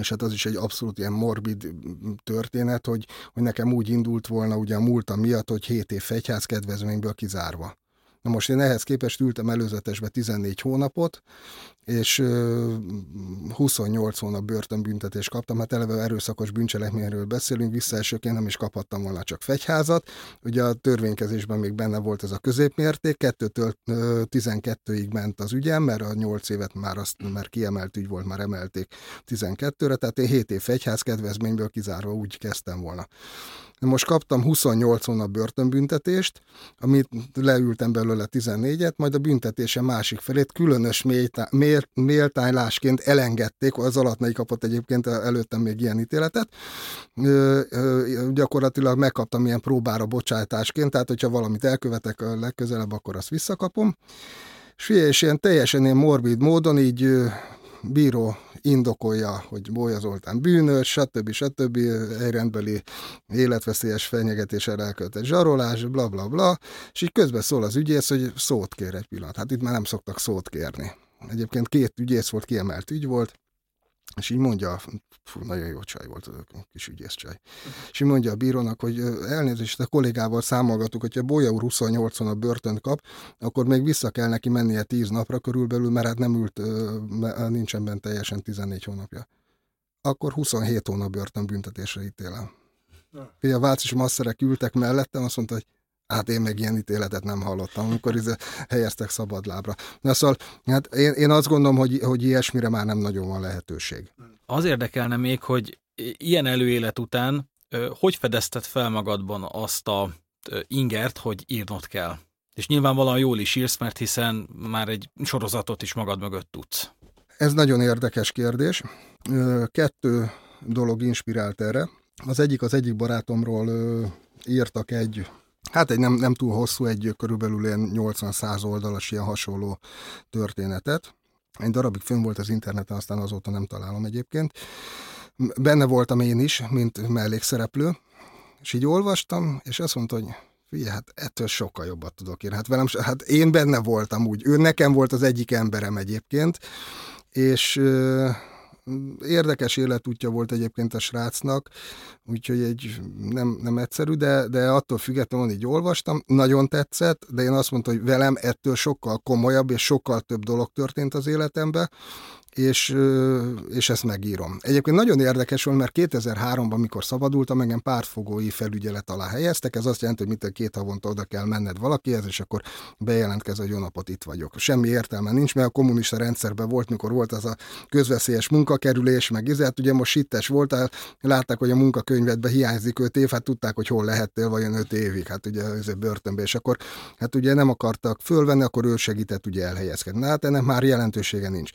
és hát az is egy abszolút ilyen morbid történet, hogy, hogy nekem úgy indult volna ugye a múltam miatt, hogy 7 év fegyház kedvezményből kizárva. Na most én ehhez képest ültem előzetesbe 14 hónapot, és 28 hónap börtönbüntetést kaptam, hát eleve erőszakos bűncselekményről beszélünk, visszaesőként nem is kaphattam volna csak fegyházat. Ugye a törvénykezésben még benne volt ez a középmérték, 2-től 12-ig ment az ügyem, mert a 8 évet már, azt, már kiemelt ügy volt, már emelték 12-re, tehát én 7 év fegyház kedvezményből kizárva úgy kezdtem volna. Most kaptam 28 hónap börtönbüntetést, amit leültem belőle 14-et, majd a büntetése másik felét különös méltánylásként elengedték, az alatnai kapott egyébként előttem még ilyen ítéletet, gyakorlatilag megkaptam ilyen próbára bocsátásként, tehát hogyha valamit elkövetek legközelebb, akkor azt visszakapom. És ilyen teljesen ilyen morbid módon így bíró indokolja, hogy Bója Zoltán bűnös, stb. stb. egy rendbeli életveszélyes fenyegetésre elkövetett zsarolás, bla bla bla, és így közben szól az ügyész, hogy szót kér egy pillanat. Hát itt már nem szoktak szót kérni. Egyébként két ügyész volt, kiemelt ügy volt, és így mondja, fú, nagyon jó csaj volt, a kis ügyész csaj. És így mondja a bírónak, hogy elnézést, a kollégával számolgatuk, hogyha Bolya úr 28 a börtön kap, akkor még vissza kell neki mennie 10 napra körülbelül, mert hát nem ült, nincsen benne teljesen 14 hónapja. Akkor 27 hónap börtön büntetésre ítélem. Ja. A Váci masszerek ültek mellettem, azt mondta, hogy Hát én meg ilyen ítéletet nem hallottam, amikor izé helyeztek szabadlábra. Na szóval, hát én, én azt gondolom, hogy, hogy ilyesmire már nem nagyon van lehetőség. Az érdekelne még, hogy ilyen előélet után hogy fedezted fel magadban azt a ingert, hogy írnod kell? És nyilvánvalóan jól is írsz, mert hiszen már egy sorozatot is magad mögött tudsz. Ez nagyon érdekes kérdés. Kettő dolog inspirált erre. Az egyik az egyik barátomról írtak egy Hát egy nem, nem túl hosszú, egy körülbelül ilyen 80-100 oldalas ilyen hasonló történetet. Egy darabig fönn volt az interneten, aztán azóta nem találom egyébként. Benne voltam én is, mint mellékszereplő, és így olvastam, és azt mondta, hogy figyelj, hát ettől sokkal jobbat tudok írni. Hát, velem, hát én benne voltam úgy. Ő nekem volt az egyik emberem egyébként, és Érdekes életútja volt egyébként a srácnak, úgyhogy egy nem, nem egyszerű, de, de attól függetlenül így olvastam, nagyon tetszett, de én azt mondtam, hogy velem ettől sokkal komolyabb és sokkal több dolog történt az életemben, és, és ezt megírom. Egyébként nagyon érdekes volt, mert 2003-ban, mikor szabadultam, engem pártfogói felügyelet alá helyeztek, ez azt jelenti, hogy mint két havonta oda kell menned valakihez, és akkor bejelentkezz, hogy jó napot itt vagyok. Semmi értelme nincs, mert a kommunista rendszerben volt, mikor volt az a közveszélyes munkakerülés, meg izet, ugye most sittes voltál, látták, hogy a munkakönyvedbe hiányzik öt év, hát tudták, hogy hol lehettél vajon öt évig, hát ugye ez börtönbe, és akkor hát ugye nem akartak fölvenni, akkor ő segített ugye elhelyezkedni. Hát ennek már jelentősége nincs.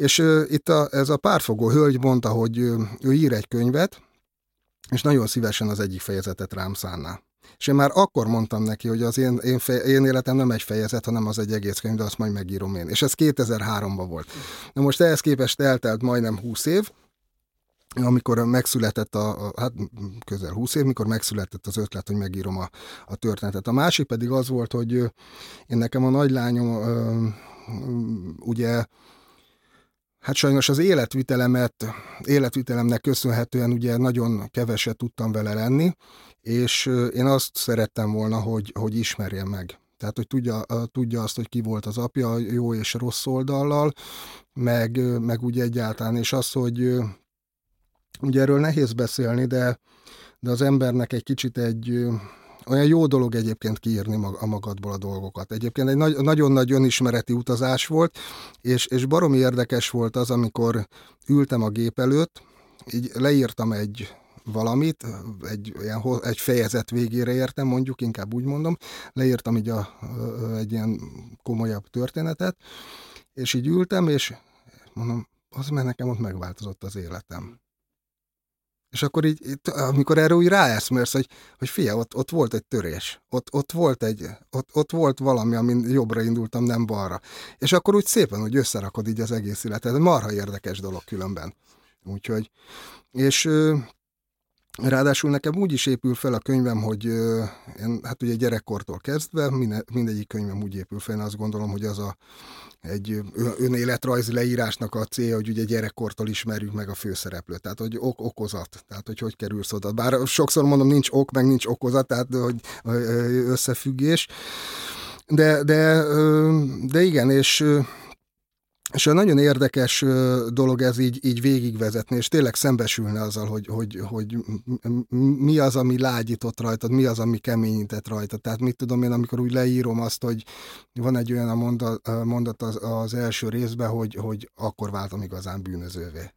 És uh, itt a, ez a párfogó hölgy mondta, hogy uh, ő ír egy könyvet, és nagyon szívesen az egyik fejezetet rám szánná. És én már akkor mondtam neki, hogy az én, én, fe, én életem nem egy fejezet, hanem az egy egész könyv, de azt majd megírom én. És ez 2003-ban volt. Na most ehhez képest eltelt majdnem 20 év, amikor megszületett a, a, hát közel 20 év, mikor megszületett az ötlet, hogy megírom a, a történetet. A másik pedig az volt, hogy én nekem a nagylányom ugye Hát sajnos az életvitelemet, életvitelemnek köszönhetően ugye nagyon keveset tudtam vele lenni, és én azt szerettem volna, hogy, hogy ismerjem meg. Tehát, hogy tudja, tudja azt, hogy ki volt az apja jó és rossz oldallal, meg, meg úgy egyáltalán, és az, hogy ugye erről nehéz beszélni, de, de az embernek egy kicsit egy, olyan jó dolog egyébként kiírni a magadból a dolgokat. Egyébként egy nagy, nagyon nagy önismereti utazás volt, és, és baromi érdekes volt az, amikor ültem a gép előtt, így leírtam egy valamit, egy, ilyen, egy fejezet végére értem, mondjuk, inkább úgy mondom, leírtam így a, egy ilyen komolyabb történetet, és így ültem, és mondom, az mert nekem ott megváltozott az életem. És akkor így, amikor erre úgy ráeszmérsz, hogy, hogy fia, ott, ott volt egy törés, ott, ott, volt egy, ott, ott volt valami, amin jobbra indultam, nem balra. És akkor úgy szépen, hogy összerakod így az egész életet. Marha érdekes dolog különben. Úgyhogy, és Ráadásul nekem úgy is épül fel a könyvem, hogy én, hát ugye gyerekkortól kezdve minde, mindegyik könyvem úgy épül fel, én azt gondolom, hogy az a egy önéletrajzi leírásnak a célja, hogy ugye gyerekkortól ismerjük meg a főszereplőt, tehát hogy ok okozat, tehát hogy hogy kerülsz oda. Bár sokszor mondom, nincs ok, meg nincs okozat, tehát hogy összefüggés. De, de, de igen, és és a nagyon érdekes dolog ez így, így végigvezetni, és tényleg szembesülne azzal, hogy, hogy, hogy mi az, ami lágyított rajtad, mi az, ami keményített rajtad. Tehát mit tudom én, amikor úgy leírom azt, hogy van egy olyan a mondat, mondat az, az első részben, hogy, hogy akkor váltam igazán bűnözővé.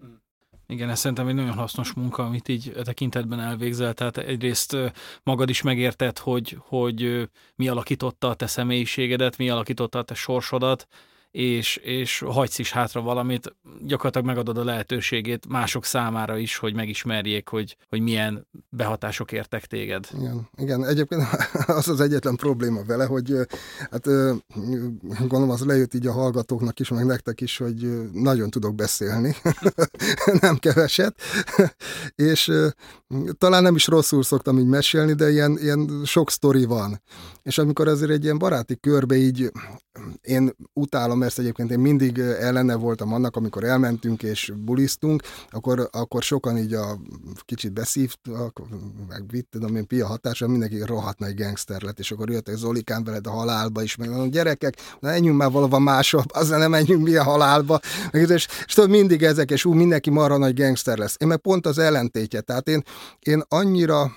Igen, ez szerintem egy nagyon hasznos munka, amit így tekintetben elvégzel. Tehát egyrészt magad is megérted, hogy, hogy mi alakította a te személyiségedet, mi alakította a te sorsodat, és, és hagysz is hátra valamit, gyakorlatilag megadod a lehetőségét mások számára is, hogy megismerjék, hogy, hogy milyen behatások értek téged. Igen, igen, egyébként [laughs] az az egyetlen probléma vele, hogy hát gondolom az lejött így a hallgatóknak is, meg nektek is, hogy nagyon tudok beszélni, [laughs] nem keveset, [laughs] és talán nem is rosszul szoktam így mesélni, de ilyen, ilyen sok sztori van. És amikor azért egy ilyen baráti körbe így én utálom ezt egyébként, én mindig ellene voltam annak, amikor elmentünk és bulisztunk, akkor, akkor sokan így a kicsit beszívtak, meg vitt, tudom én, pia hatása, mindenki rohadt nagy gangster lett, és akkor jött egy Zolikán veled a halálba is, meg mondom, gyerekek, na menjünk már valahova máshol, [laughs] azért nem menjünk mi a halálba, meg, és, és tudod, mindig ezek, és ú, mindenki marha nagy gangster lesz. Én meg pont az ellentétje, tehát én, én annyira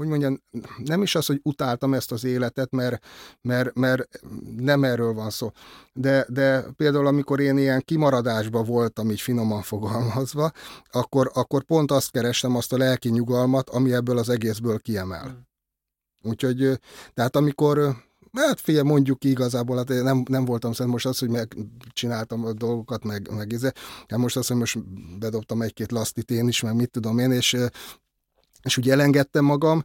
hogy mondjam, nem is az, hogy utáltam ezt az életet, mert, mert, mert nem erről van szó. De, de például, amikor én ilyen kimaradásban voltam, így finoman fogalmazva, akkor, akkor pont azt kerestem, azt a lelki nyugalmat, ami ebből az egészből kiemel. Hmm. Úgyhogy, tehát amikor Hát figyelj, mondjuk ki igazából, hát én nem, nem voltam szent most az, hogy megcsináltam a dolgokat, meg, meg izé. Hát most azt, hogy most bedobtam egy-két lasztit én is, meg mit tudom én, és és úgy elengedtem magam,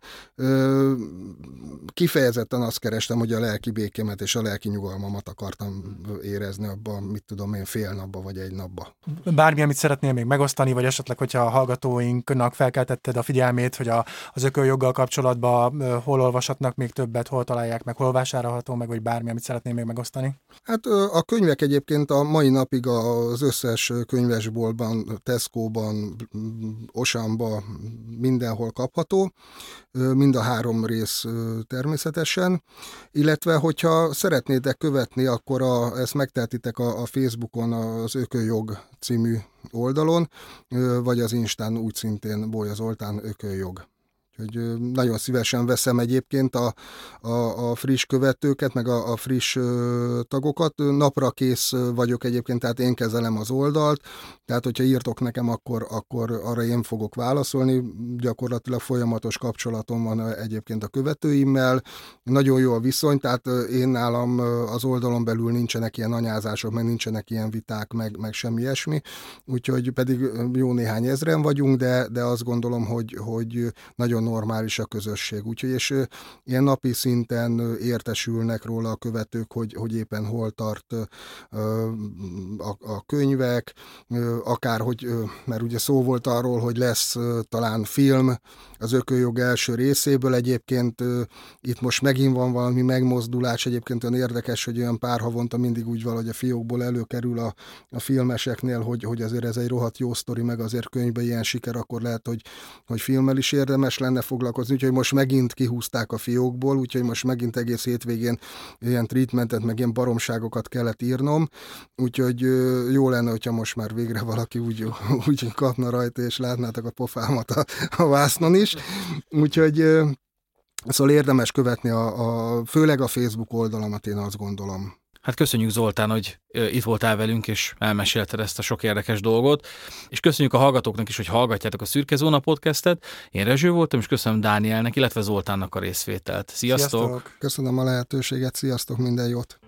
kifejezetten azt kerestem, hogy a lelki békémet és a lelki nyugalmamat akartam érezni abban, mit tudom én, fél napba vagy egy napba. Bármi, amit szeretnél még megosztani, vagy esetleg, hogyha a hallgatóinknak felkeltetted a figyelmét, hogy a, az ököljoggal kapcsolatban hol olvashatnak még többet, hol találják meg, hol vásárolható meg, vagy bármi, amit szeretnél még megosztani? Hát a könyvek egyébként a mai napig az összes könyvesboltban, Tesco-ban, Osamban, mindenhol mindenhol kapható, mind a három rész természetesen, illetve hogyha szeretnétek követni, akkor a, ezt megtehetitek a, a Facebookon az Ököjog című oldalon, vagy az Instán úgy szintén Bolya Zoltán Ököjog. Úgyhogy nagyon szívesen veszem egyébként a, a, a friss követőket, meg a, a friss tagokat. Napra kész vagyok egyébként, tehát én kezelem az oldalt, tehát hogyha írtok nekem, akkor, akkor arra én fogok válaszolni. Gyakorlatilag folyamatos kapcsolatom van egyébként a követőimmel. Nagyon jó a viszony, tehát én nálam az oldalon belül nincsenek ilyen anyázások, meg nincsenek ilyen viták, meg, meg semmi ilyesmi. Úgyhogy pedig jó néhány ezren vagyunk, de, de azt gondolom, hogy, hogy nagyon normális a közösség. Úgyhogy és ilyen napi szinten értesülnek róla a követők, hogy, hogy éppen hol tart a, a könyvek, akár hogy, mert ugye szó volt arról, hogy lesz talán film az ököjog első részéből, egyébként itt most megint van valami megmozdulás, egyébként olyan érdekes, hogy olyan pár havonta mindig úgy valahogy a fiókból előkerül a, a filmeseknél, hogy, hogy azért ez egy rohadt jó sztori, meg azért könyvbe ilyen siker, akkor lehet, hogy, hogy filmmel is érdemes lenne foglalkozni, úgyhogy most megint kihúzták a fiókból, úgyhogy most megint egész hétvégén ilyen treatmentet, meg ilyen baromságokat kellett írnom, úgyhogy jó lenne, hogyha most már végre valaki úgy, [laughs] úgy kapna rajta, és látnátok a pofámat a, a vásznon is. Úgyhogy Szóval érdemes követni a, a, főleg a Facebook oldalamat, én azt gondolom. Hát köszönjük Zoltán, hogy itt voltál velünk, és elmesélted ezt a sok érdekes dolgot, és köszönjük a hallgatóknak is, hogy hallgatjátok a Szürke Zóna podcastet. Én Rezső voltam, és köszönöm Dánielnek, illetve Zoltánnak a részvételt. Sziasztok! Sziasztok. Köszönöm a lehetőséget, sziasztok, minden jót!